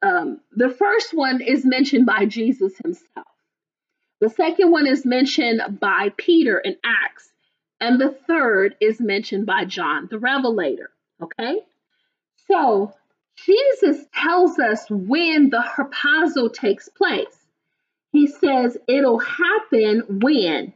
Um, the first one is mentioned by Jesus himself. The second one is mentioned by Peter in Acts and the third is mentioned by John the Revelator. Okay? So Jesus tells us when the harpazo takes place. He says it'll happen when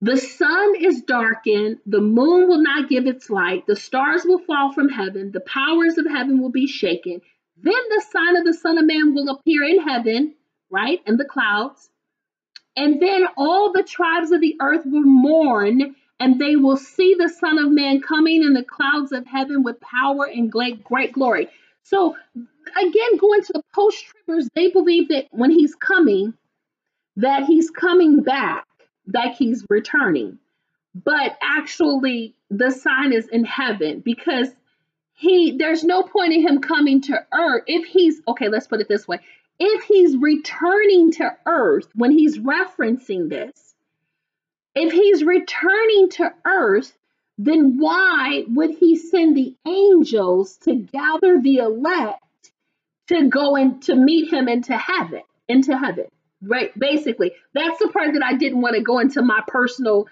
the sun is darkened, the moon will not give its light, the stars will fall from heaven, the powers of heaven will be shaken. Then the sign of the Son of Man will appear in heaven, right, in the clouds. And then all the tribes of the earth will mourn, and they will see the Son of Man coming in the clouds of heaven with power and great, great glory. So, again, going to the post trippers, they believe that when he's coming, that he's coming back, that he's returning. But actually, the sign is in heaven because he there's no point in him coming to earth if he's okay let's put it this way if he's returning to earth when he's referencing this, if he's returning to earth, then why would he send the angels to gather the elect to go and to meet him into heaven? Into heaven, right? Basically, that's the part that I didn't want to go into my personal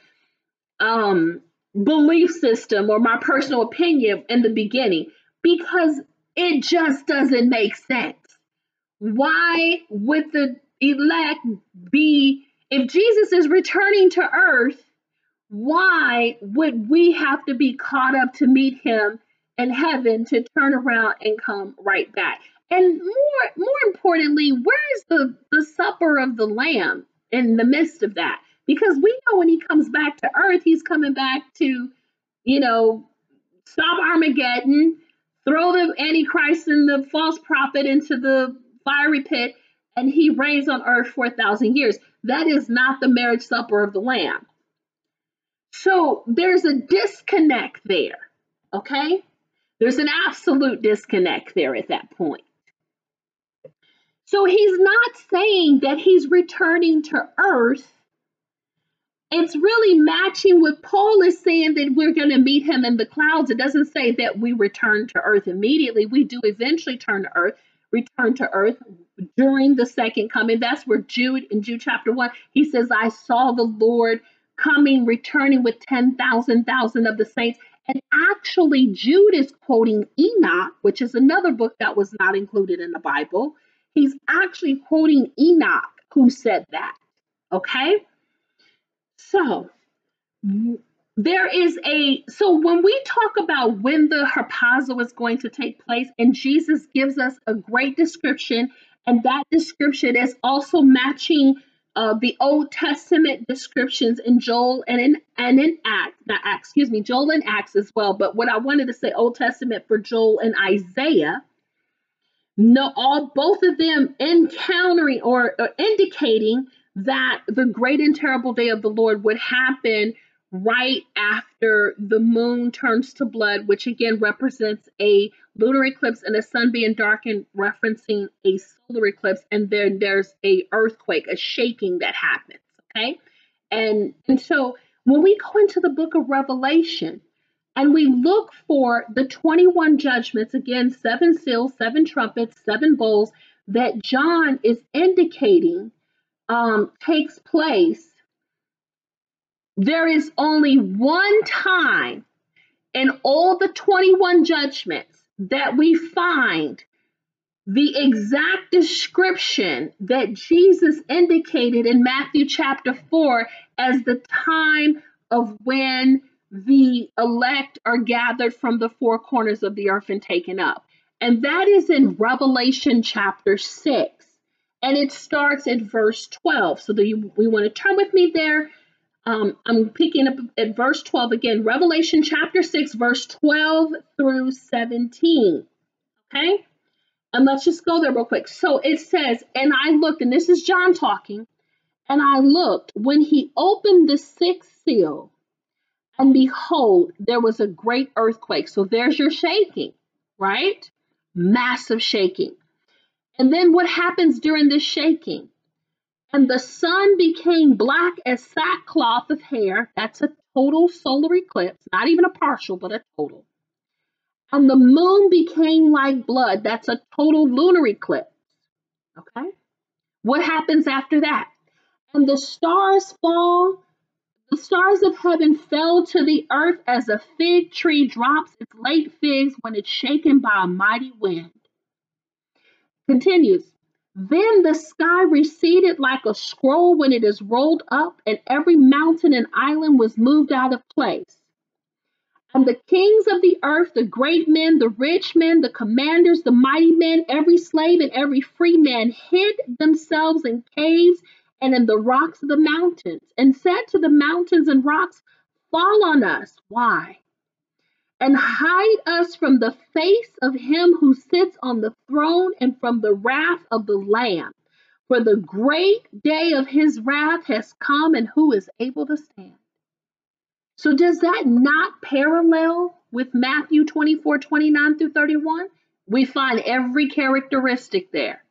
um, belief system or my personal opinion in the beginning because it just doesn't make sense. Why would the elect be, if Jesus is returning to earth, why would we have to be caught up to meet him in heaven to turn around and come right back? And more more importantly, where is the, the supper of the lamb in the midst of that? Because we know when he comes back to earth, he's coming back to, you know, stop Armageddon, throw the Antichrist and the false prophet into the fiery pit, and he reigns on earth for a thousand years. That is not the marriage supper of the Lamb. So there's a disconnect there, okay? There's an absolute disconnect there at that point. So he's not saying that he's returning to earth. It's really matching what Paul is saying that we're going to meet him in the clouds. It doesn't say that we return to earth immediately. We do eventually turn to earth, return to earth during the second coming. That's where Jude in Jude chapter 1, he says, I saw the Lord coming, returning with 10,000 thousand of the saints. And actually, Jude is quoting Enoch, which is another book that was not included in the Bible. He's actually quoting Enoch who said that. Okay? So, there is a so when we talk about when the harpazo is going to take place and jesus gives us a great description and that description is also matching uh, the old testament descriptions in joel and in and in acts not acts excuse me joel and acts as well. But what i wanted to say old testament for joel and isaiah no, all both of them encountering or, or indicating that the great and terrible day of the Lord would happen right after the moon turns to blood, which again represents a lunar eclipse and the sun being darkened, referencing a solar eclipse, and then there's a earthquake, a shaking that happens. Okay, and and so when we go into the book of Revelation, and we look for the 21 judgments again, seven seals, seven trumpets, seven bowls that John is indicating um, takes place. There is only one time in all the 21 judgments that we find the exact description that Jesus indicated in Matthew chapter 4 as the time of when the elect are gathered from the four corners of the earth and taken up. And that is in Revelation chapter 6. And it starts at verse 12. So the, we want to turn with me there. Um, I'm picking up at verse 12 again, Revelation chapter 6, verse 12 through 17. Okay? And let's just go there real quick. So it says, And I looked, and this is John talking, and I looked when he opened the sixth seal and behold, there was a great earthquake. So there's your shaking, right? Massive shaking. And then what happens during this shaking? And the sun became black as sackcloth of hair. That's a total solar eclipse, not even a partial, but a total. And the moon became like blood. That's a total lunar eclipse. Okay? What happens after that? And the stars fall the stars of heaven fell to the earth as a fig tree drops its late figs when it's shaken by a mighty wind. Continues. Then the sky receded like a scroll when it is rolled up, and every mountain and island was moved out of place. And the kings of the earth, the great men, the rich men, the commanders, the mighty men, every slave and every free man hid themselves in caves and in the rocks of the mountains, and said to the mountains and rocks, Fall on us. Why? And hide us from the face of him who sits on the throne and from the wrath of the Lamb. For the great day of his wrath has come, and who is able to stand? So, does that not parallel with Matthew 24 29 through 31? We find every characteristic there.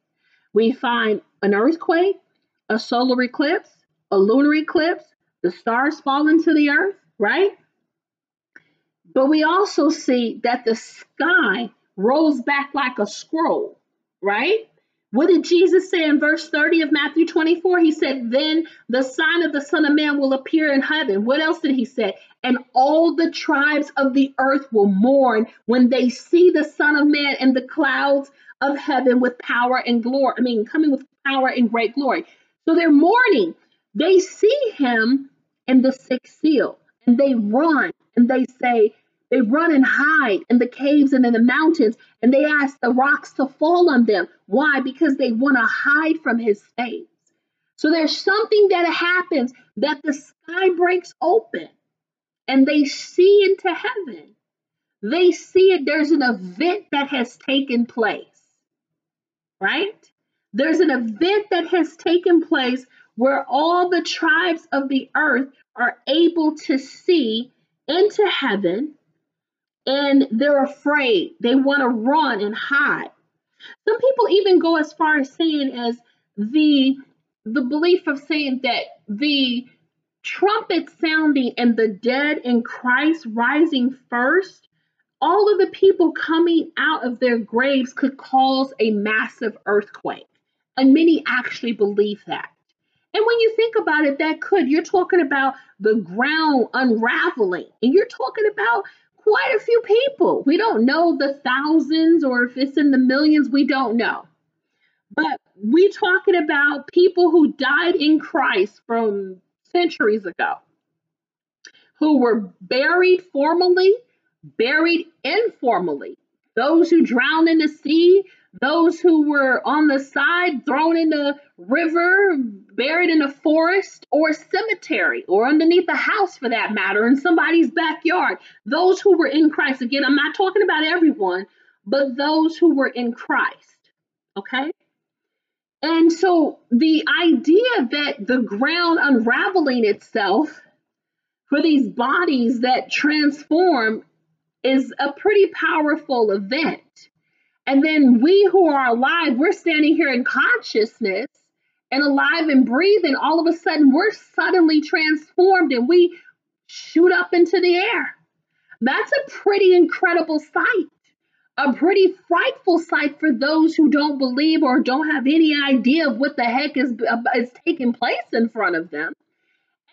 We find an earthquake, a solar eclipse, a lunar eclipse, the stars fall into the earth, right? But we also see that the sky rolls back like a scroll, right? What did Jesus say in verse 30 of Matthew 24? He said, Then the sign of the Son of Man will appear in heaven. What else did he say? And all the tribes of the earth will mourn when they see the Son of Man in the clouds of heaven with power and glory. I mean, coming with power and great glory. So they're mourning. They see him in the sixth seal and they run and they say, they run and hide in the caves and in the mountains, and they ask the rocks to fall on them. Why? Because they want to hide from his face. So there's something that happens that the sky breaks open and they see into heaven. They see it. There's an event that has taken place, right? There's an event that has taken place where all the tribes of the earth are able to see into heaven and they're afraid. They want to run and hide. Some people even go as far as saying as the the belief of saying that the trumpet sounding and the dead in Christ rising first, all of the people coming out of their graves could cause a massive earthquake. And many actually believe that. And when you think about it, that could, you're talking about the ground unraveling, and you're talking about quite a few people. We don't know the thousands or if it's in the millions, we don't know. But we're talking about people who died in Christ from centuries ago, who were buried formally, buried informally. Those who drowned in the sea, those who were on the side, thrown in the river, buried in a forest or a cemetery or underneath a house for that matter, in somebody's backyard. Those who were in Christ. Again, I'm not talking about everyone, but those who were in Christ. Okay? And so the idea that the ground unraveling itself for these bodies that transform is a pretty powerful event. And then we who are alive, we're standing here in consciousness and alive and breathing. All of a sudden, we're suddenly transformed and we shoot up into the air. That's a pretty incredible sight, a pretty frightful sight for those who don't believe or don't have any idea of what the heck is, uh, is taking place in front of them.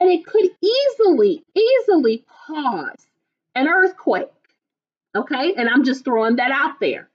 And it could easily, easily cause an earthquake. Okay, and I'm just throwing that out there.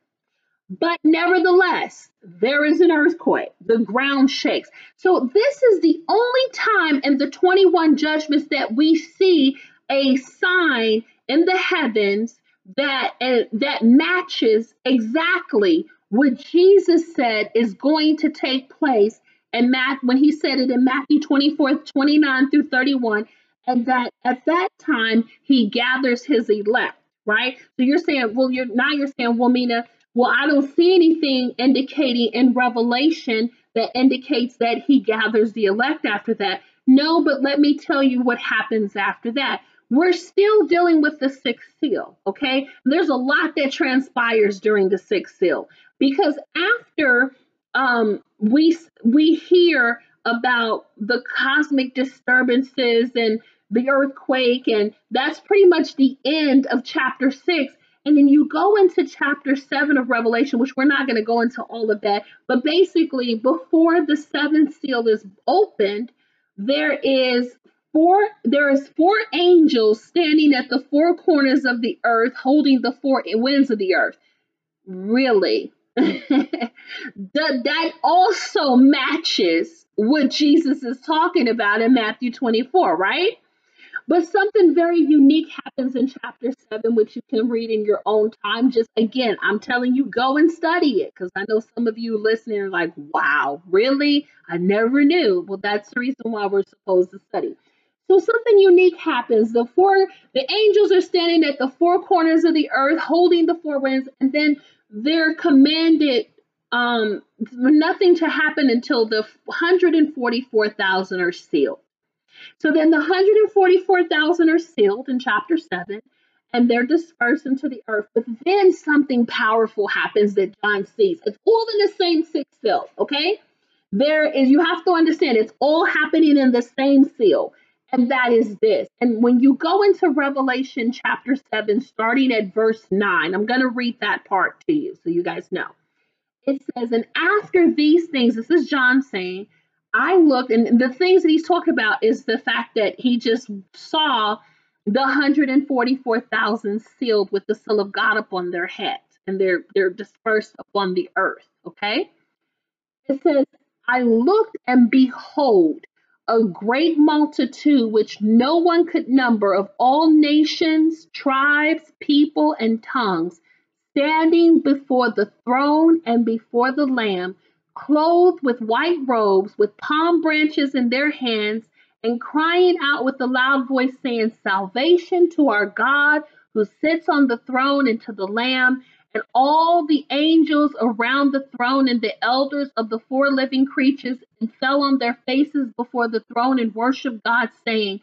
But nevertheless, there is an earthquake. The ground shakes. So, this is the only time in the 21 judgments that we see a sign in the heavens that, uh, that matches exactly what Jesus said is going to take place and Matt when he said it in Matthew 24, 29 through 31, and that at that time he gathers his elect, right? So you're saying, well, you're now you're saying, well, Mina, well, I don't see anything indicating in Revelation that indicates that he gathers the elect after that. No, but let me tell you what happens after that. We're still dealing with the sixth seal, okay? There's a lot that transpires during the sixth seal because after um, we we hear about the cosmic disturbances and the earthquake, and that's pretty much the end of chapter six. And then you go into chapter seven of Revelation, which we're not going to go into all of that. But basically, before the seventh seal is opened, there is four there is four angels standing at the four corners of the earth, holding the four winds of the earth. Really? that, that also matches what Jesus is talking about in Matthew 24, right? But something very unique happens in chapter 7, which you can read in your own time. Just again, I'm telling you, go and study it because I know some of you listening are like, wow, really? I never knew. Well, that's the reason why we're supposed to study. So something unique happens. The four the angels are standing at the four corners of the earth holding the four winds, and then they're commanded um, nothing to happen until the 144,000 are sealed. So then the 144,000 are sealed in chapter 7 and they're dispersed into the earth. But then something powerful happens that John sees. It's all in the same six seal, okay? There is, you have to understand, it's all happening in the same seal. And that is this. And when you go into Revelation chapter 7, starting at verse 9, I'm going to read that part to you so you guys know. it says, and after these things, this is John saying, I looked, and the things that he's talking about is the fact that he just saw the 144,000 sealed with the seal of God upon their heads, and they're they're dispersed upon the earth. Okay, it says, I looked and behold a great multitude which no one could number of all nations, tribes, people, and tongues, standing before the throne and before the Lamb, clothed with white robes, with palm branches in their hands, and crying out with a loud voice, saying, Salvation to our God who sits on the throne and to the Lamb. And all the angels around the throne and the elders of the four living creatures and fell on their faces before the throne and worshiped God, saying,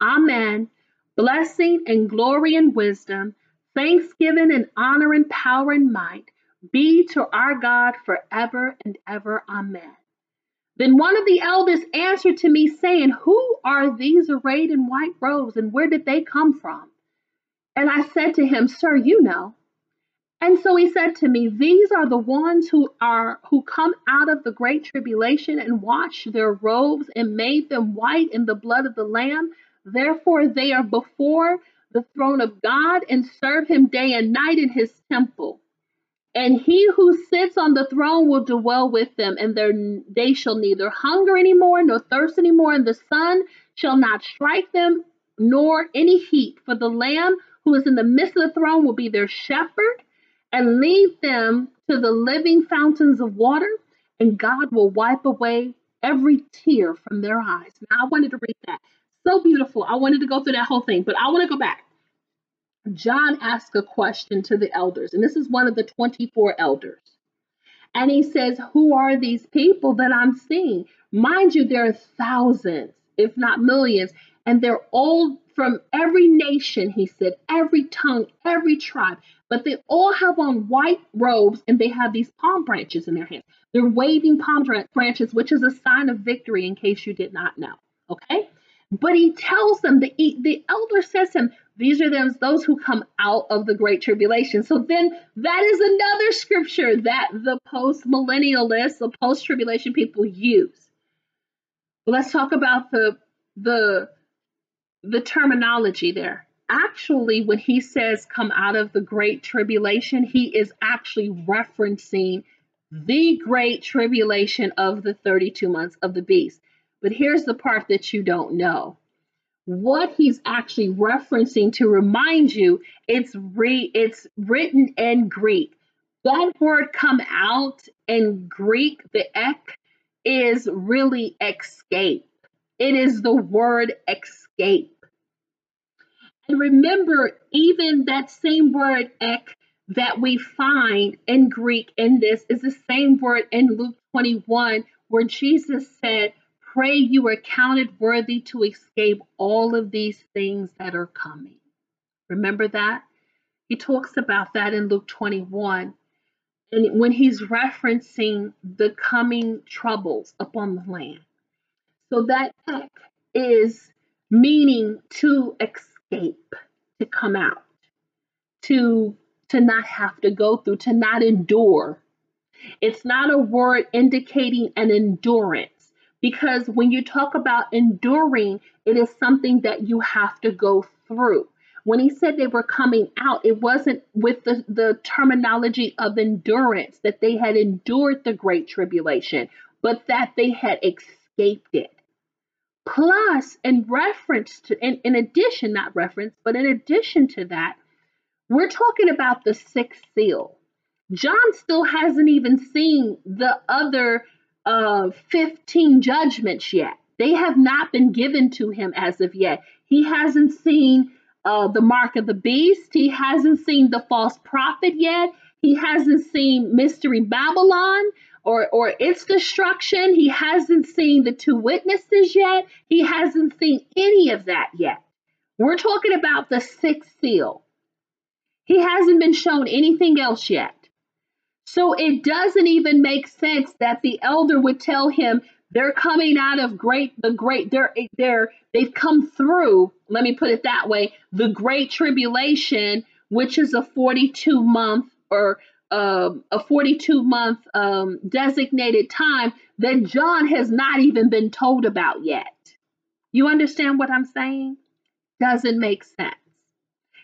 Amen. Blessing and glory and wisdom, thanksgiving and honor and power and might be to our God forever and ever. Amen. Then one of the elders answered to me, saying, Who are these arrayed in white robes, and where did they come from? And I said to him, Sir, you know. And so he said to me, These are the ones who are who come out of the great tribulation and washed their robes and made them white in the blood of the Lamb. Therefore they are before the throne of God and serve him day and night in his temple. And he who sits on the throne will dwell with them, and they shall neither hunger anymore nor thirst anymore, and the sun shall not strike them, nor any heat. For the Lamb who is in the midst of the throne will be their shepherd and lead them to the living fountains of water, and God will wipe away every tear from their eyes. Now, I wanted to read that. So beautiful. I wanted to go through that whole thing, but I want to go back. John asks a question to the elders, and this is one of the 24 elders. And he says, Who are these people that I'm seeing? Mind you, there are thousands, if not millions, and they're all from every nation, he said, every tongue, every tribe. But they all have on white robes and they have these palm branches in their hands. They're waving palm branches, which is a sign of victory, in case you did not know. Okay? But he tells them, the, the elder says to him, These are those, those who come out of the great tribulation. So then that is another scripture that the post millennialists, the post tribulation people use. let's talk about the the the terminology there. Actually, when he says come out of the great tribulation, he is actually referencing the great tribulation of the 32 months of the beast. But here's the part that you don't know. What he's actually referencing to remind you, it's re it's written in Greek. That word come out in Greek, the ek, is really escape. It is the word escape. And remember, even that same word ek that we find in Greek in this is the same word in Luke 21, where Jesus said, Pray you are counted worthy to escape all of these things that are coming. Remember that? He talks about that in Luke 21. And when he's referencing the coming troubles upon the land. So that is meaning to escape, to come out, to to not have to go through, to not endure. It's not a word indicating an endurance because when you talk about enduring, it is something that you have to go through. When he said they were coming out, it wasn't with the, the terminology of endurance that they had endured the great tribulation, but that they had escaped it. Plus, in reference to, in, in addition, not reference, but in addition to that, we're talking about the sixth seal. John still hasn't even seen the other uh, 15 judgments yet. They have not been given to him as of yet. He hasn't seen uh, the mark of the beast. He hasn't seen the false prophet yet. He hasn't seen Mystery Babylon or, or its destruction. He hasn't seen the two witnesses yet. He hasn't seen any of that yet. We're talking about the sixth seal. He hasn't been shown anything else yet. So it doesn't even make sense that the elder would tell him they're coming out of great the great they're they're they've come through, let me put it that way, the great tribulation, which is a 42 month or um, a 42 month um, designated time that John has not even been told about yet. You understand what I'm saying? Doesn't make sense.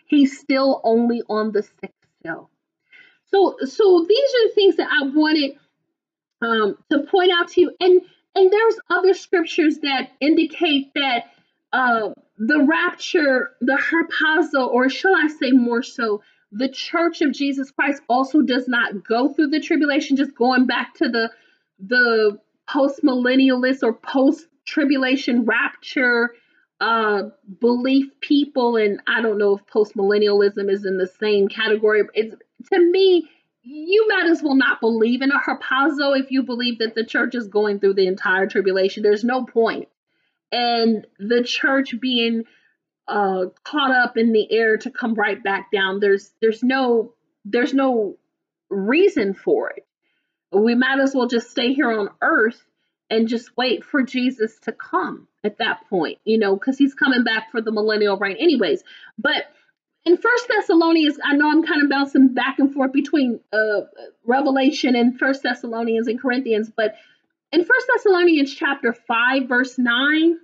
He's still only on the sixth seal. So, so these are the things that I wanted um, to point out to you. And and there's other scriptures that indicate that uh, the rapture, the harpazo, or shall I say more so, the church of Jesus Christ also does not go through the tribulation. Just going back to the the post millennialist or post tribulation rapture uh, belief people, and I don't know if post millennialism is in the same category. It's to me, you might as well not believe in a harpazo if you believe that the church is going through the entire tribulation. There's no point. And the church being uh, caught up in the air to come right back down. There's there's no there's no reason for it. We might as well just stay here on earth and just wait for Jesus to come at that point, you know, because he's coming back for the millennial reign anyways. But in First Thessalonians, I know I'm kind of bouncing back and forth between uh, Revelation and First Thessalonians and Corinthians, but in First Thessalonians chapter five, verse nine,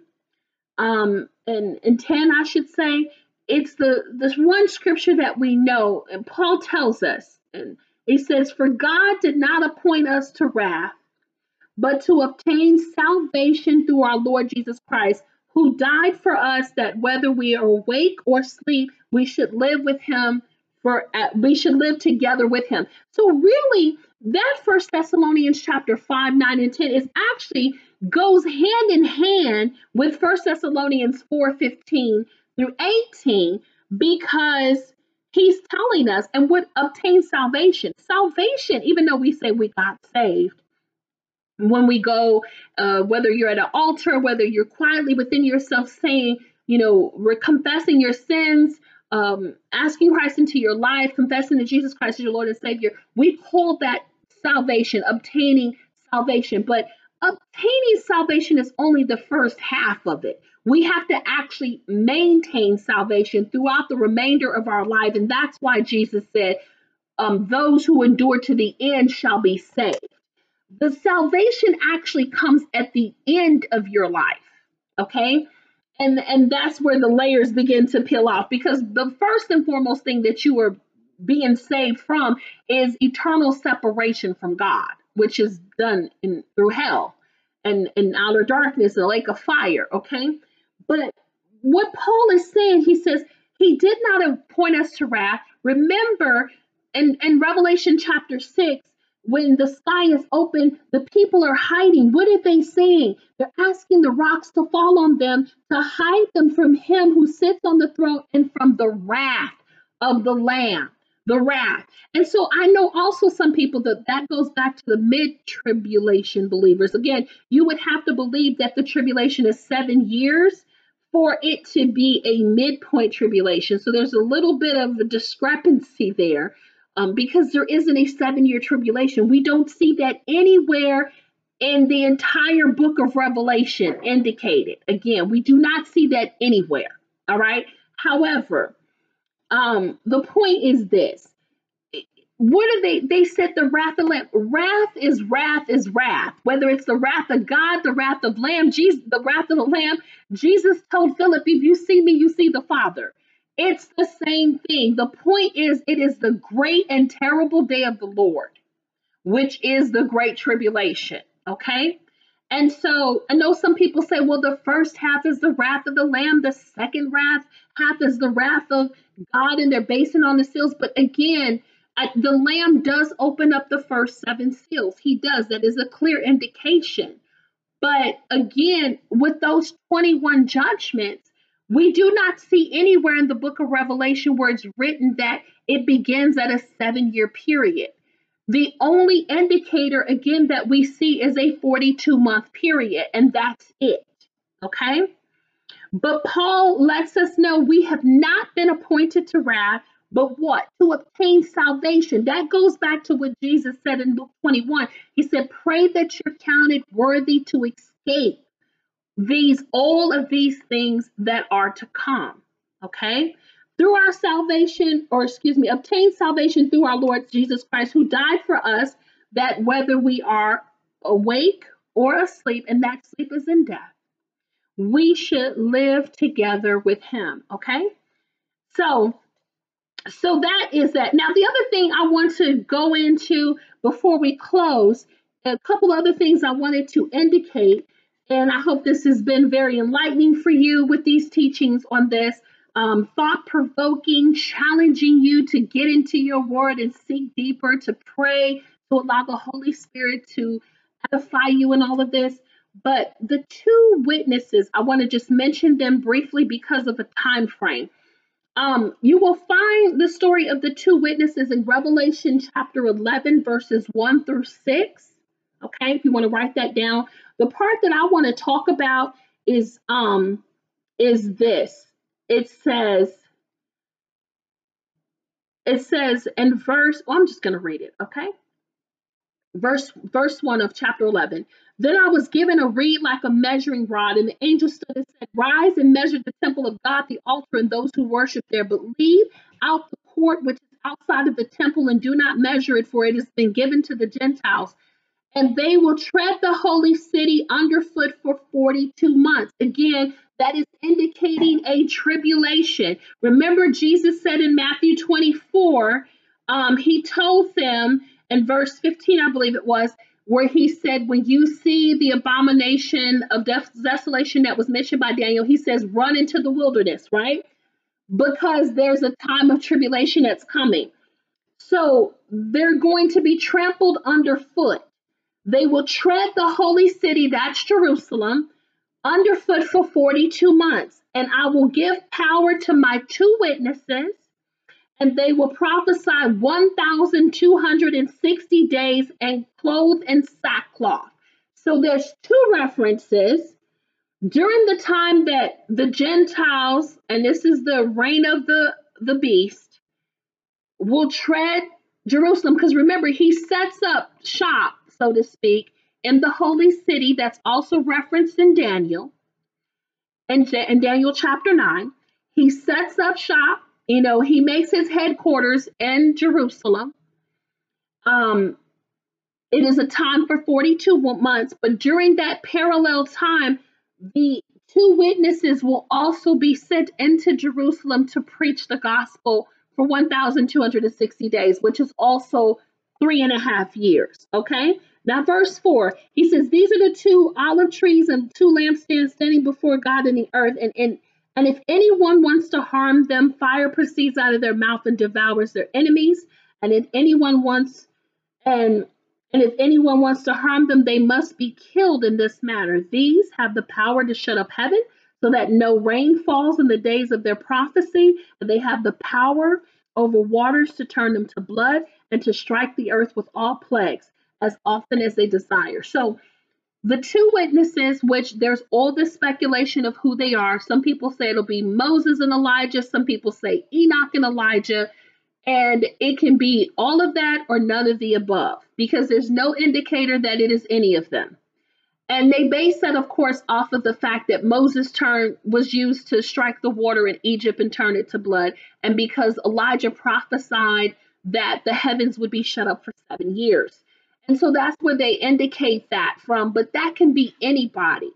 um, and, and 10, I should say, it's the this one scripture that we know, and Paul tells us, and he says, For God did not appoint us to wrath, but to obtain salvation through our Lord Jesus Christ, who died for us that whether we are awake or sleep, we should live with him for uh, we should live together with him. So really, that First Thessalonians chapter 5, 9, and 10 is actually goes hand in hand with First Thessalonians 4, 15 through 18, because he's telling us and would obtain salvation. Salvation, even though we say we got saved, when we go, uh, whether you're at an altar, whether you're quietly within yourself saying, you know, we're confessing your sins, um, asking Christ into your life, confessing that Jesus Christ is your Lord and Savior, we call that salvation, obtaining salvation. But obtaining salvation is only the first half of it. We have to actually maintain salvation throughout the remainder of our life. And that's why Jesus said, um, Those who endure to the end shall be saved. The salvation actually comes at the end of your life. Okay and and that's where the layers begin to peel off because the first and foremost thing that you are being saved from is eternal separation from God, which is done in through hell and in outer darkness, and lake of fire. Okay, but what Paul is saying, he says he did not appoint us to wrath. Remember, in in Revelation chapter six, when the sky is open, the people are hiding. What are they saying? They're asking the rocks to fall on them to hide them from him who sits on the throne and from the wrath of the Lamb. The wrath. And so I know also some people that that goes back to the mid tribulation believers. Again, you would have to believe that the tribulation is seven years for it to be a midpoint tribulation. So there's a little bit of a discrepancy there um, because there isn't a seven year tribulation. We don't see that anywhere in the entire book of Revelation indicated. Again, we do not see that anywhere. All right. However, um, the point is this. What are they? They said the wrath of Lamb. Wrath is wrath is wrath. Whether it's the wrath of God, the wrath of Lamb, Jesus, the wrath of the Lamb. Jesus told Philip, "If you see me, you see the Father." It's the same thing. The point is, it is the great and terrible day of the Lord, which is the great tribulation. Okay? And so I know some people say, well, the first half is the wrath of the Lamb, the second wrath half is the wrath of God, and they're basing on the seals. But again, the Lamb does open up the first seven seals. He does. That is a clear indication. But again, with those 21 judgments, we do not see anywhere in the book of Revelation where it's written that it begins at a seven year period. The only indicator, again, that we see is a 42 month period, and that's it. Okay? But Paul lets us know we have not been appointed to wrath, but what? To obtain salvation. That goes back to what Jesus said in Luke 21. He said, Pray that you're counted worthy to escape these all of these things that are to come okay through our salvation, or excuse me, obtain salvation through our Lord Jesus Christ, who died for us, that whether we are awake or asleep, and that sleep is in death, we should live together with him. Okay? So, so that is that. Now, the other thing I want to go into before we close, a couple other things I wanted to indicate, and I hope this has been very enlightening for you with these teachings on this. Um, thought provoking, challenging you to get into your word and seek deeper, to pray, to allow the Holy Spirit to edify you in all of this. But the two witnesses, I want to just mention them briefly because of a time frame. Um, you will find the story of the two witnesses in Revelation chapter 11, verses 1 through 6. Okay, if you want to write that down. The part that I want to talk about is um is this. It says it says in verse, well, I'm just going to read it, okay? verse verse 1 of chapter 11 then i was given a reed like a measuring rod and the angel stood and said rise and measure the temple of god the altar and those who worship there but leave out the court which is outside of the temple and do not measure it for it has been given to the gentiles and they will tread the holy city underfoot for 42 months again that is indicating a tribulation remember jesus said in matthew 24 um, he told them in verse 15, I believe it was, where he said, When you see the abomination of desolation that was mentioned by Daniel, he says, Run into the wilderness, right? Because there's a time of tribulation that's coming. So they're going to be trampled underfoot. They will tread the holy city, that's Jerusalem, underfoot for 42 months. And I will give power to my two witnesses and they will prophesy 1,260 days and clothed in sackcloth. So there's two references. During the time that the Gentiles, and this is the reign of the, the beast, will tread Jerusalem, because remember, he sets up shop, so to speak, in the holy city that's also referenced in Daniel, in, in Daniel chapter 9. He sets up shop you know, he makes his headquarters in Jerusalem. Um, it is a time for 42 months, but during that parallel time, the two witnesses will also be sent into Jerusalem to preach the gospel for 1,260 days, which is also three and a half years. Okay. Now, verse 4, he says, These are the two olive trees and two lampstands standing before God in the earth, and, and and if anyone wants to harm them, fire proceeds out of their mouth and devours their enemies. And if anyone wants and and if anyone wants to harm them, they must be killed in this manner. These have the power to shut up heaven so that no rain falls in the days of their prophecy. And they have the power over waters to turn them to blood and to strike the earth with all plagues as often as they desire. So the two witnesses, which there's all this speculation of who they are. Some people say it'll be Moses and Elijah. Some people say Enoch and Elijah. And it can be all of that or none of the above because there's no indicator that it is any of them. And they base that, of course, off of the fact that Moses' turn was used to strike the water in Egypt and turn it to blood. And because Elijah prophesied that the heavens would be shut up for seven years. And so that's where they indicate that from, but that can be anybody.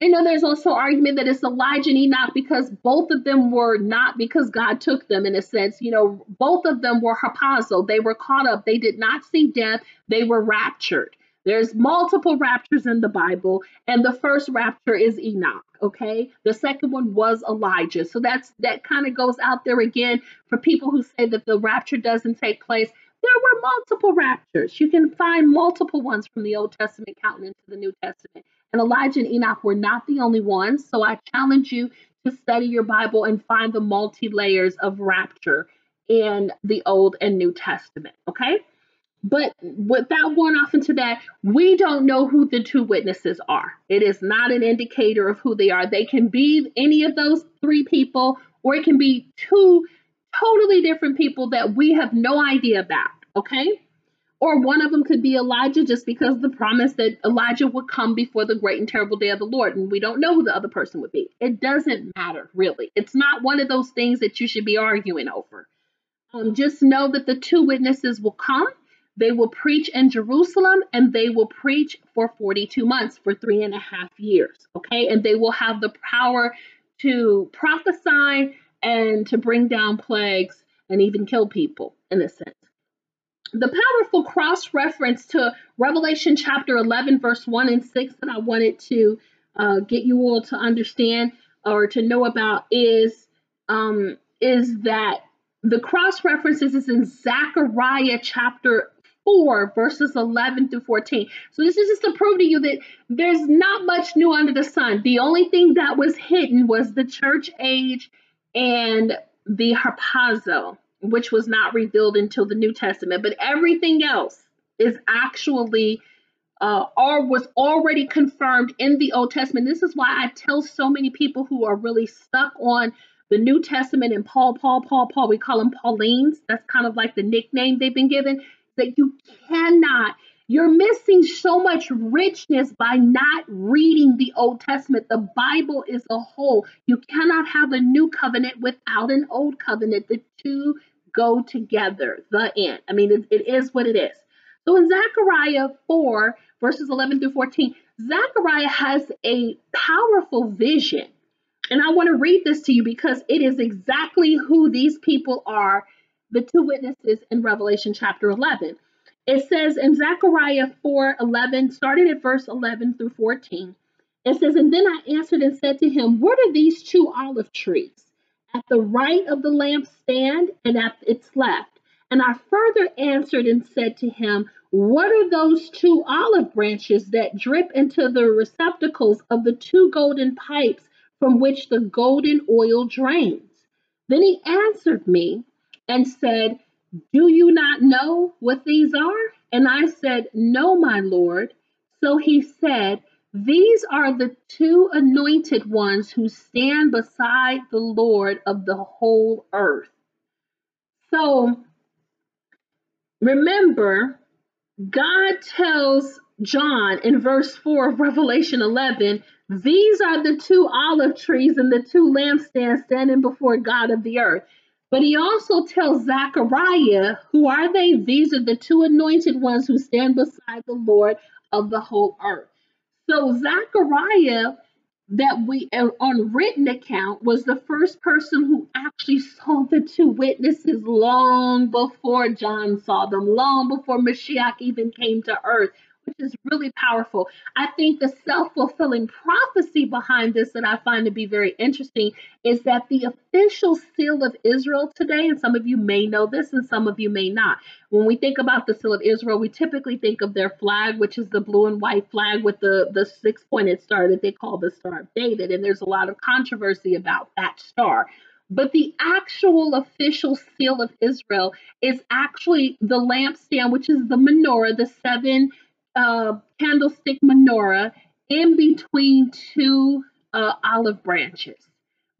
You know, there's also argument that it's Elijah and Enoch because both of them were not because God took them in a sense. You know, both of them were harpazo. They were caught up. They did not see death. They were raptured. There's multiple raptures in the Bible, and the first rapture is Enoch. Okay, the second one was Elijah. So that's that kind of goes out there again for people who say that the rapture doesn't take place there were multiple raptures. You can find multiple ones from the Old Testament counting into the New Testament. And Elijah and Enoch were not the only ones. So I challenge you to study your Bible and find the multi layers of rapture in the Old and New Testament. Okay? But without going off into that, we don't know who the two witnesses are. It is not an indicator of who they are. They can be any of those three people, or it can be two totally different people that we have no idea about. Okay. or one of them could be Elijah just because the promise that Elijah would come before the great and terrible day of the Lord. And we don't know who the other person would be. It doesn't matter, really. It's not one of those things that you should be arguing over. Um, just know that the two witnesses will come. They will preach in Jerusalem and they will preach for 42 months, for three and a half years. Okay. And they will have the power to prophesy and to bring down plagues and even kill people in a sense the powerful cross reference to Revelation chapter 11, verse 1 and 6 that I wanted to uh, get you all to understand or to know about is um, is that the cross references is in Zechariah chapter 4, verses 11 through 14. So this is just to prove to you that there's not much new under the sun. The only thing that was hidden was the church age and the harpazo which was not revealed until the New Testament, but everything else is actually uh, or was already confirmed in the Old Testament. This is why I tell so many people who are really stuck on the New Testament and Paul, Paul, Paul, Paul. We call them Paulines. That's kind of like the nickname they've been given. That you cannot you're missing so much richness by not reading the Old Testament. The Bible is a whole. You cannot have a new covenant without an old covenant. The two go together. The end. I mean, it, it is what it is. So in Zechariah 4, verses 11 through 14, Zechariah has a powerful vision. And I want to read this to you because it is exactly who these people are, the two witnesses in Revelation chapter 11. It says in Zechariah 4 11, starting at verse 11 through 14, it says, And then I answered and said to him, What are these two olive trees at the right of the lampstand and at its left? And I further answered and said to him, What are those two olive branches that drip into the receptacles of the two golden pipes from which the golden oil drains? Then he answered me and said, do you not know what these are? And I said, No, my Lord. So he said, These are the two anointed ones who stand beside the Lord of the whole earth. So remember, God tells John in verse 4 of Revelation 11, These are the two olive trees and the two lampstands standing before God of the earth. But he also tells Zechariah, Who are they? These are the two anointed ones who stand beside the Lord of the whole earth. So Zechariah, that we on written account, was the first person who actually saw the two witnesses long before John saw them, long before Mashiach even came to earth which is really powerful. I think the self fulfilling prophecy behind this that I find to be very interesting is that the official seal of Israel today, and some of you may know this and some of you may not. When we think about the seal of Israel, we typically think of their flag, which is the blue and white flag with the, the six pointed star that they call the Star of David. And there's a lot of controversy about that star. But the actual official seal of Israel is actually the lampstand, which is the menorah, the seven uh, candlestick menorah in between two uh, olive branches.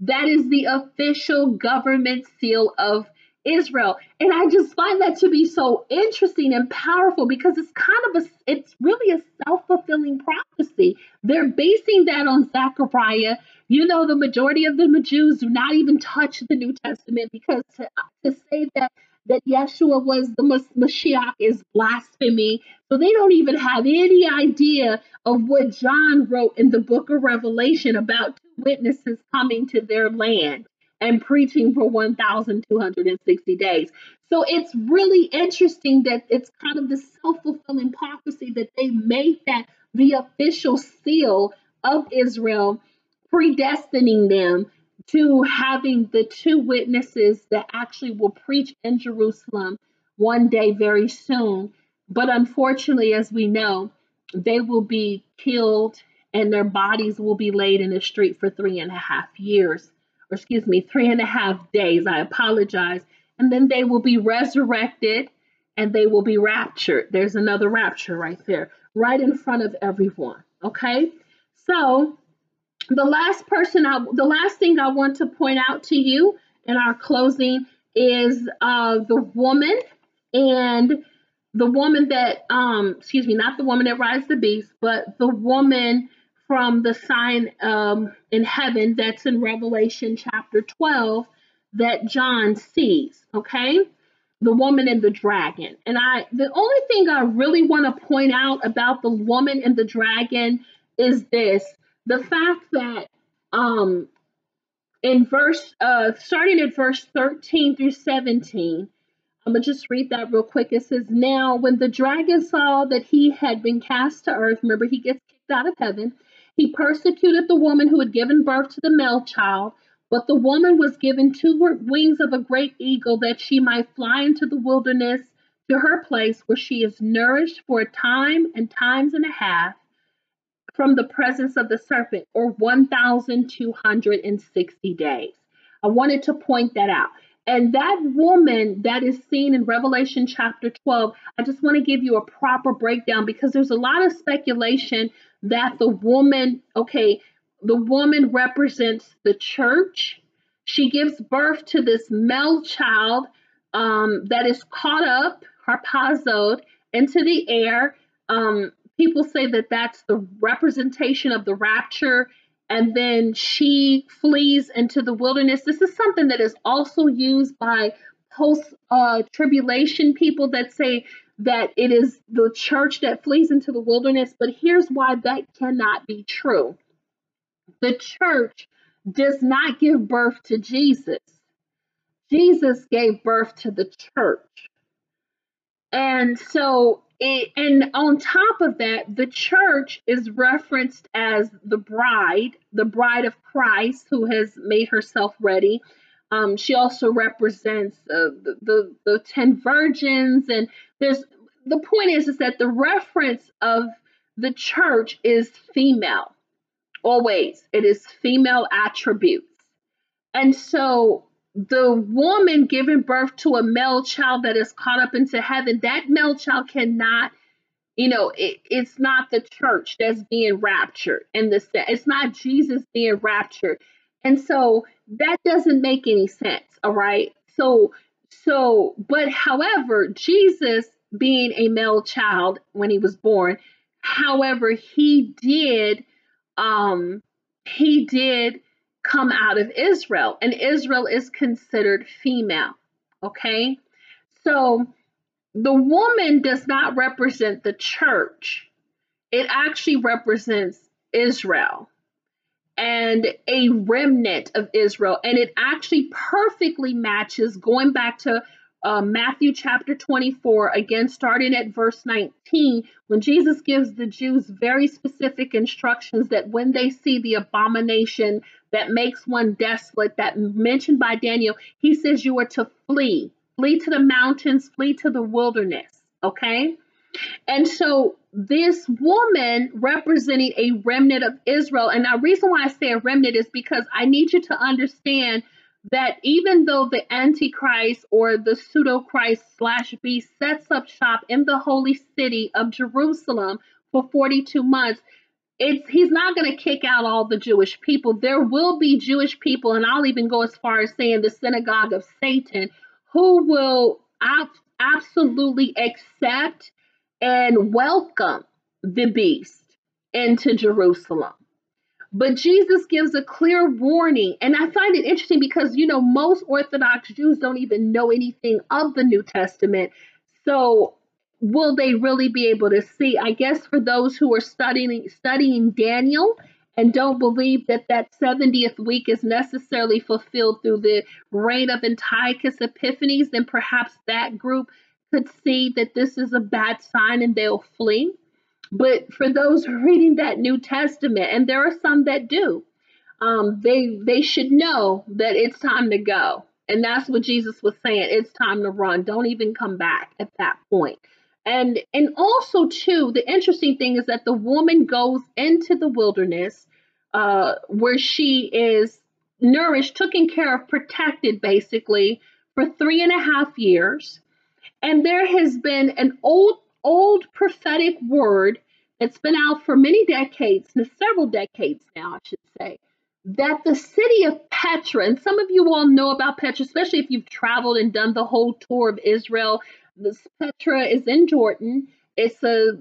That is the official government seal of Israel. And I just find that to be so interesting and powerful because it's kind of a, it's really a self fulfilling prophecy. They're basing that on Zechariah. You know, the majority of the Jews do not even touch the New Testament because to, to say that that Yeshua was the Mashiach is blasphemy. So they don't even have any idea of what John wrote in the book of Revelation about two witnesses coming to their land and preaching for 1,260 days. So it's really interesting that it's kind of the self fulfilling prophecy that they made that the official seal of Israel, predestining them to having the two witnesses that actually will preach in Jerusalem one day very soon. But unfortunately, as we know, they will be killed and their bodies will be laid in the street for three and a half years, or excuse me, three and a half days. I apologize. And then they will be resurrected and they will be raptured. There's another rapture right there, right in front of everyone. Okay? So the last person, I, the last thing I want to point out to you in our closing is uh, the woman and the woman that um excuse me not the woman that rides the beast but the woman from the sign um in heaven that's in revelation chapter 12 that john sees okay? The woman and the dragon. And i the only thing i really want to point out about the woman and the dragon is this the fact that um in verse uh starting at verse 13 through 17 I'm going to just read that real quick. It says, Now, when the dragon saw that he had been cast to earth, remember, he gets kicked out of heaven, he persecuted the woman who had given birth to the male child. But the woman was given two wings of a great eagle that she might fly into the wilderness to her place where she is nourished for a time and times and a half from the presence of the serpent, or 1,260 days. I wanted to point that out. And that woman that is seen in Revelation chapter 12, I just want to give you a proper breakdown because there's a lot of speculation that the woman, okay, the woman represents the church. She gives birth to this male child um, that is caught up, harpazoed, into the air. Um, people say that that's the representation of the rapture and then she flees into the wilderness. This is something that is also used by post uh, tribulation people that say that it is the church that flees into the wilderness. But here's why that cannot be true the church does not give birth to Jesus, Jesus gave birth to the church. And so and on top of that, the church is referenced as the bride, the bride of Christ who has made herself ready. Um, she also represents uh, the, the the ten virgins, and there's the point is is that the reference of the church is female. Always, it is female attributes, and so the woman giving birth to a male child that is caught up into heaven, that male child cannot, you know, it, it's not the church that's being raptured and the it's not Jesus being raptured. And so that doesn't make any sense, all right? So so but however, Jesus being a male child when he was born, however, he did um he did come out of Israel, and Israel is considered female. Okay? So the woman does not represent the church, it actually represents Israel and a remnant of Israel. And it actually perfectly matches going back to uh, Matthew chapter 24, again, starting at verse 19, when Jesus gives the Jews very specific instructions that when they see the abomination that makes one desolate, that mentioned by Daniel, he says you are to flee, flee to the mountains, flee to the wilderness. Okay? And so this woman representing a remnant of Israel, and the reason why I say a remnant is because I need you to understand that even though the Antichrist or the pseudo Christ slash beast sets up shop in the holy city of Jerusalem for 42 months, it's he's not going to kick out all the Jewish people. There will be Jewish people, and I'll even go as far as saying the synagogue of Satan, who will ab- absolutely accept and welcome the beast into Jerusalem. But Jesus gives a clear warning. And I find it interesting because, you know, most Orthodox Jews don't even know anything of the New Testament. So will they really be able to see? I guess for those who are studying studying Daniel and don't believe that that 70th week is necessarily fulfilled through the reign of Antiochus Epiphanes, then perhaps that group could see that this is a bad sign and they'll flee. But for those reading that New Testament, and there are some that do, um, they they should know that it's time to go. And that's what Jesus was saying. It's time to run. Don't even come back at that point. And and also too, the interesting thing is that the woman goes into the wilderness uh, where she is nourished, taken care of, protected basically for three and a half years. And there has been an old old prophetic word that's been out for many decades, several decades now, I should say, that the city of Petra, and some of you all know about Petra, especially if you've traveled and done the whole tour of Israel. This Petra is in Jordan. It's a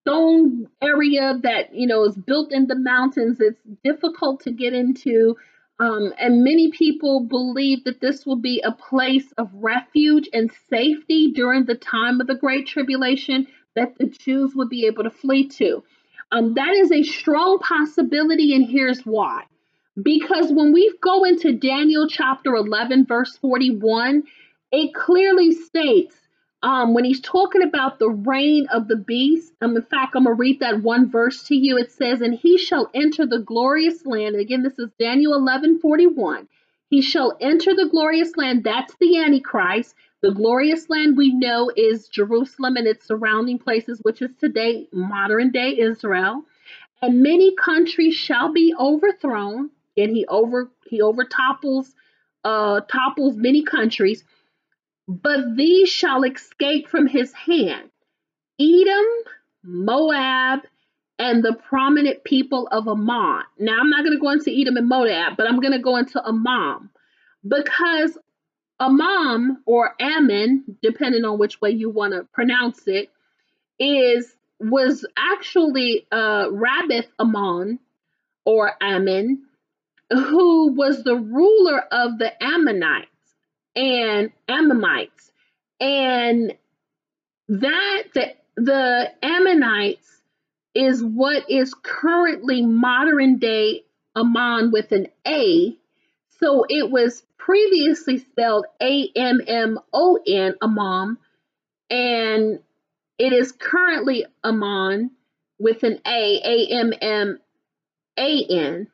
stone area that you know is built in the mountains. It's difficult to get into. Um, and many people believe that this will be a place of refuge and safety during the time of the Great Tribulation that the Jews would be able to flee to. Um, that is a strong possibility, and here's why. Because when we go into Daniel chapter 11, verse 41, it clearly states um, when he's talking about the reign of the beast. Um, in fact, I'm going to read that one verse to you. It says, And he shall enter the glorious land. And again, this is Daniel 11, 41. He shall enter the glorious land. That's the Antichrist. The glorious land we know is Jerusalem and its surrounding places, which is today modern day Israel. And many countries shall be overthrown, and he over he overtopples uh topples many countries, but these shall escape from his hand. Edom, Moab, and the prominent people of Ammon. Now I'm not going to go into Edom and Moab, but I'm going to go into Ammon because Ammon or Ammon, depending on which way you want to pronounce it, is was actually uh, Rabbath Ammon or Ammon, who was the ruler of the Ammonites and Ammonites, and that the the Ammonites is what is currently modern day Amman with an A. So it was previously spelled A M M O N, Ammon, and it is currently Amman with an A, A M M A N.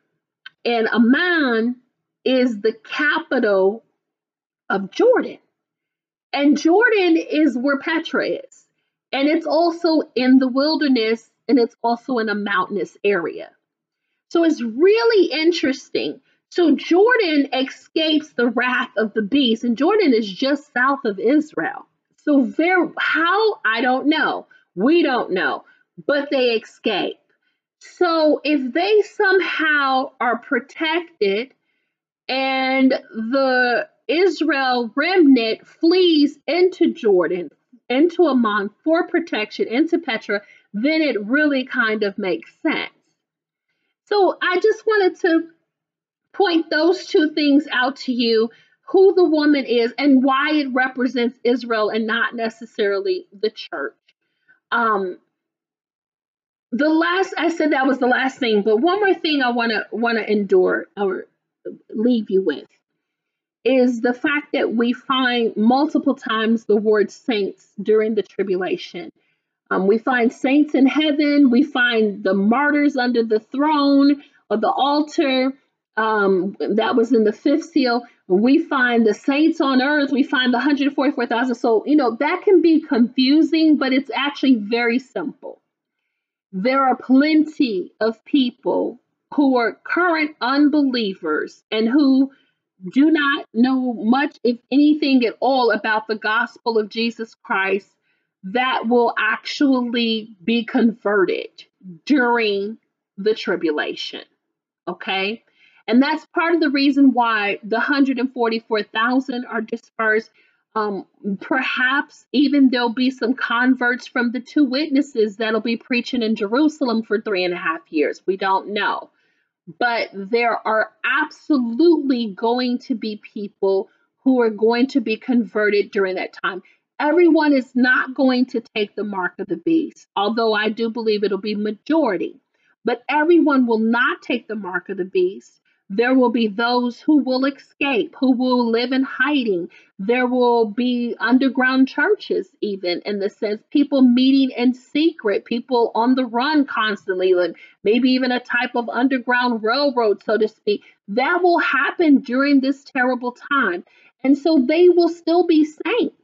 And Amman is the capital of Jordan. And Jordan is where Petra is. And it's also in the wilderness and it's also in a mountainous area. So it's really interesting. So Jordan escapes the wrath of the beast, and Jordan is just south of Israel. So there, how I don't know. We don't know, but they escape. So if they somehow are protected and the Israel remnant flees into Jordan, into Ammon for protection, into Petra, then it really kind of makes sense. So I just wanted to point those two things out to you who the woman is and why it represents Israel and not necessarily the church. Um, the last I said that was the last thing, but one more thing I want to want to endure or leave you with is the fact that we find multiple times the word saints during the tribulation. Um, we find saints in heaven. We find the martyrs under the throne or the altar. Um, that was in the fifth seal. We find the saints on earth. We find the 144,000. So, you know, that can be confusing, but it's actually very simple. There are plenty of people who are current unbelievers and who do not know much, if anything at all, about the gospel of Jesus Christ that will actually be converted during the tribulation. Okay? And that's part of the reason why the 144,000 are dispersed. Um, perhaps even there'll be some converts from the two witnesses that'll be preaching in Jerusalem for three and a half years. We don't know. But there are absolutely going to be people who are going to be converted during that time. Everyone is not going to take the mark of the beast, although I do believe it'll be majority. But everyone will not take the mark of the beast. There will be those who will escape, who will live in hiding. There will be underground churches, even in the sense, people meeting in secret, people on the run constantly, and maybe even a type of underground railroad, so to speak. That will happen during this terrible time. And so they will still be saints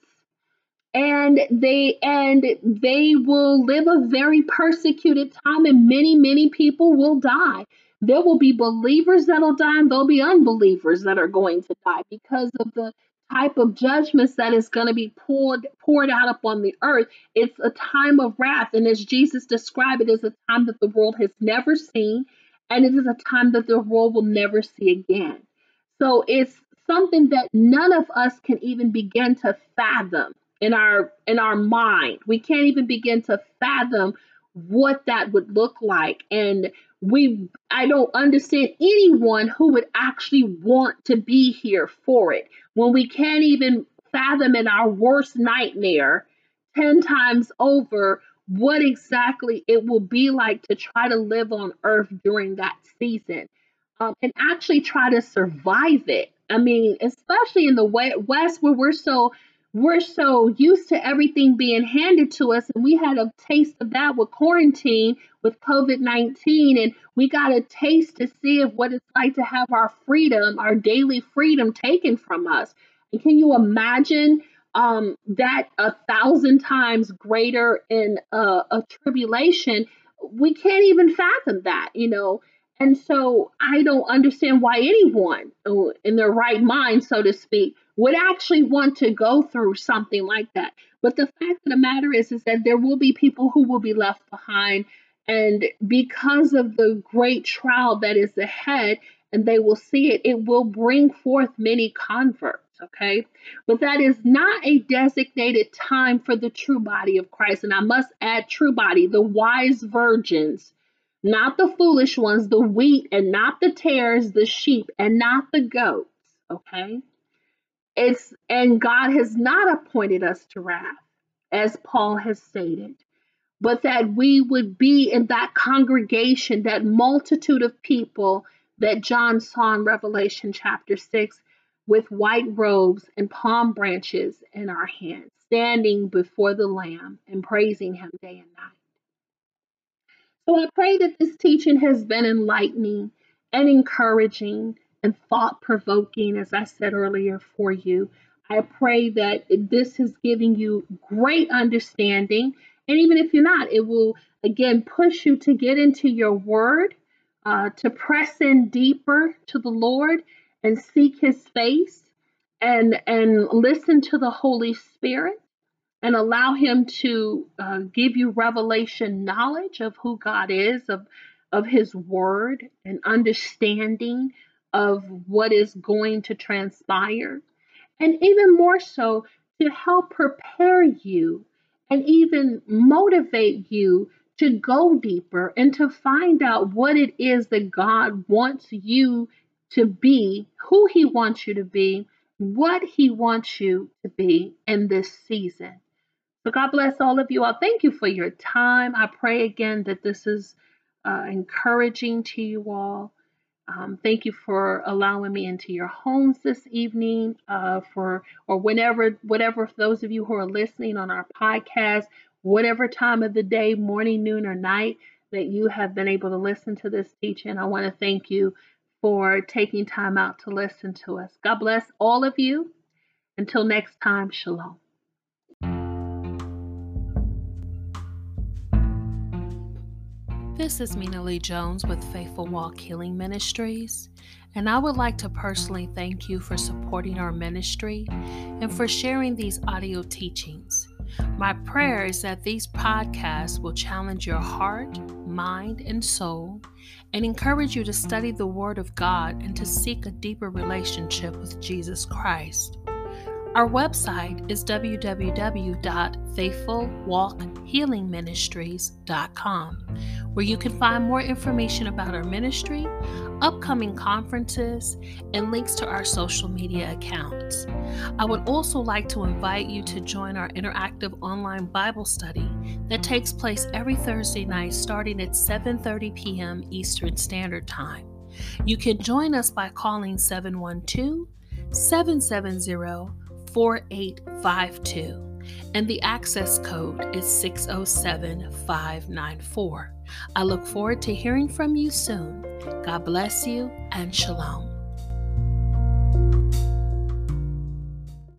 and they and they will live a very persecuted time and many many people will die there will be believers that'll die, and there'll be unbelievers that are going to die because of the type of judgments that is going to be poured poured out upon the earth. It's a time of wrath, and as Jesus described it, is a time that the world has never seen, and it is a time that the world will never see again. So it's something that none of us can even begin to fathom in our in our mind. We can't even begin to fathom what that would look like and we I don't understand anyone who would actually want to be here for it when we can't even fathom in our worst nightmare 10 times over what exactly it will be like to try to live on earth during that season um, and actually try to survive it. I mean, especially in the West where we're so we're so used to everything being handed to us and we had a taste of that with quarantine with covid-19 and we got a taste to see of what it's like to have our freedom our daily freedom taken from us. And can you imagine um, that a thousand times greater in a tribulation? We can't even fathom that you know and so i don't understand why anyone uh, in their right mind so to speak would actually want to go through something like that. But the fact of the matter is, is that there will be people who will be left behind. And because of the great trial that is ahead, and they will see it, it will bring forth many converts. Okay. But that is not a designated time for the true body of Christ. And I must add, true body, the wise virgins, not the foolish ones, the wheat and not the tares, the sheep and not the goats. Okay. It's and God has not appointed us to wrath, as Paul has stated, but that we would be in that congregation, that multitude of people that John saw in Revelation chapter 6 with white robes and palm branches in our hands, standing before the Lamb and praising Him day and night. So I pray that this teaching has been enlightening and encouraging and thought provoking, as I said earlier, for you. I pray that this is giving you great understanding. And even if you're not, it will again push you to get into your word, uh, to press in deeper to the Lord and seek his face and and listen to the Holy Spirit and allow him to uh, give you revelation knowledge of who God is, of of his word and understanding of what is going to transpire, and even more so to help prepare you and even motivate you to go deeper and to find out what it is that God wants you to be, who He wants you to be, what He wants you to be in this season. So, God bless all of you. all. thank you for your time. I pray again that this is uh, encouraging to you all. Um, thank you for allowing me into your homes this evening, uh, for or whenever, whatever. For those of you who are listening on our podcast, whatever time of the day, morning, noon, or night that you have been able to listen to this teaching, I want to thank you for taking time out to listen to us. God bless all of you. Until next time, shalom. This is Mina Lee Jones with Faithful Walk Healing Ministries, and I would like to personally thank you for supporting our ministry and for sharing these audio teachings. My prayer is that these podcasts will challenge your heart, mind, and soul and encourage you to study the Word of God and to seek a deeper relationship with Jesus Christ. Our website is www.faithfulwalkhealingministries.com, where you can find more information about our ministry, upcoming conferences, and links to our social media accounts. I would also like to invite you to join our interactive online Bible study that takes place every Thursday night starting at 7:30 p.m. Eastern Standard Time. You can join us by calling 712 770 4852 and the access code is 607594. I look forward to hearing from you soon. God bless you and shalom.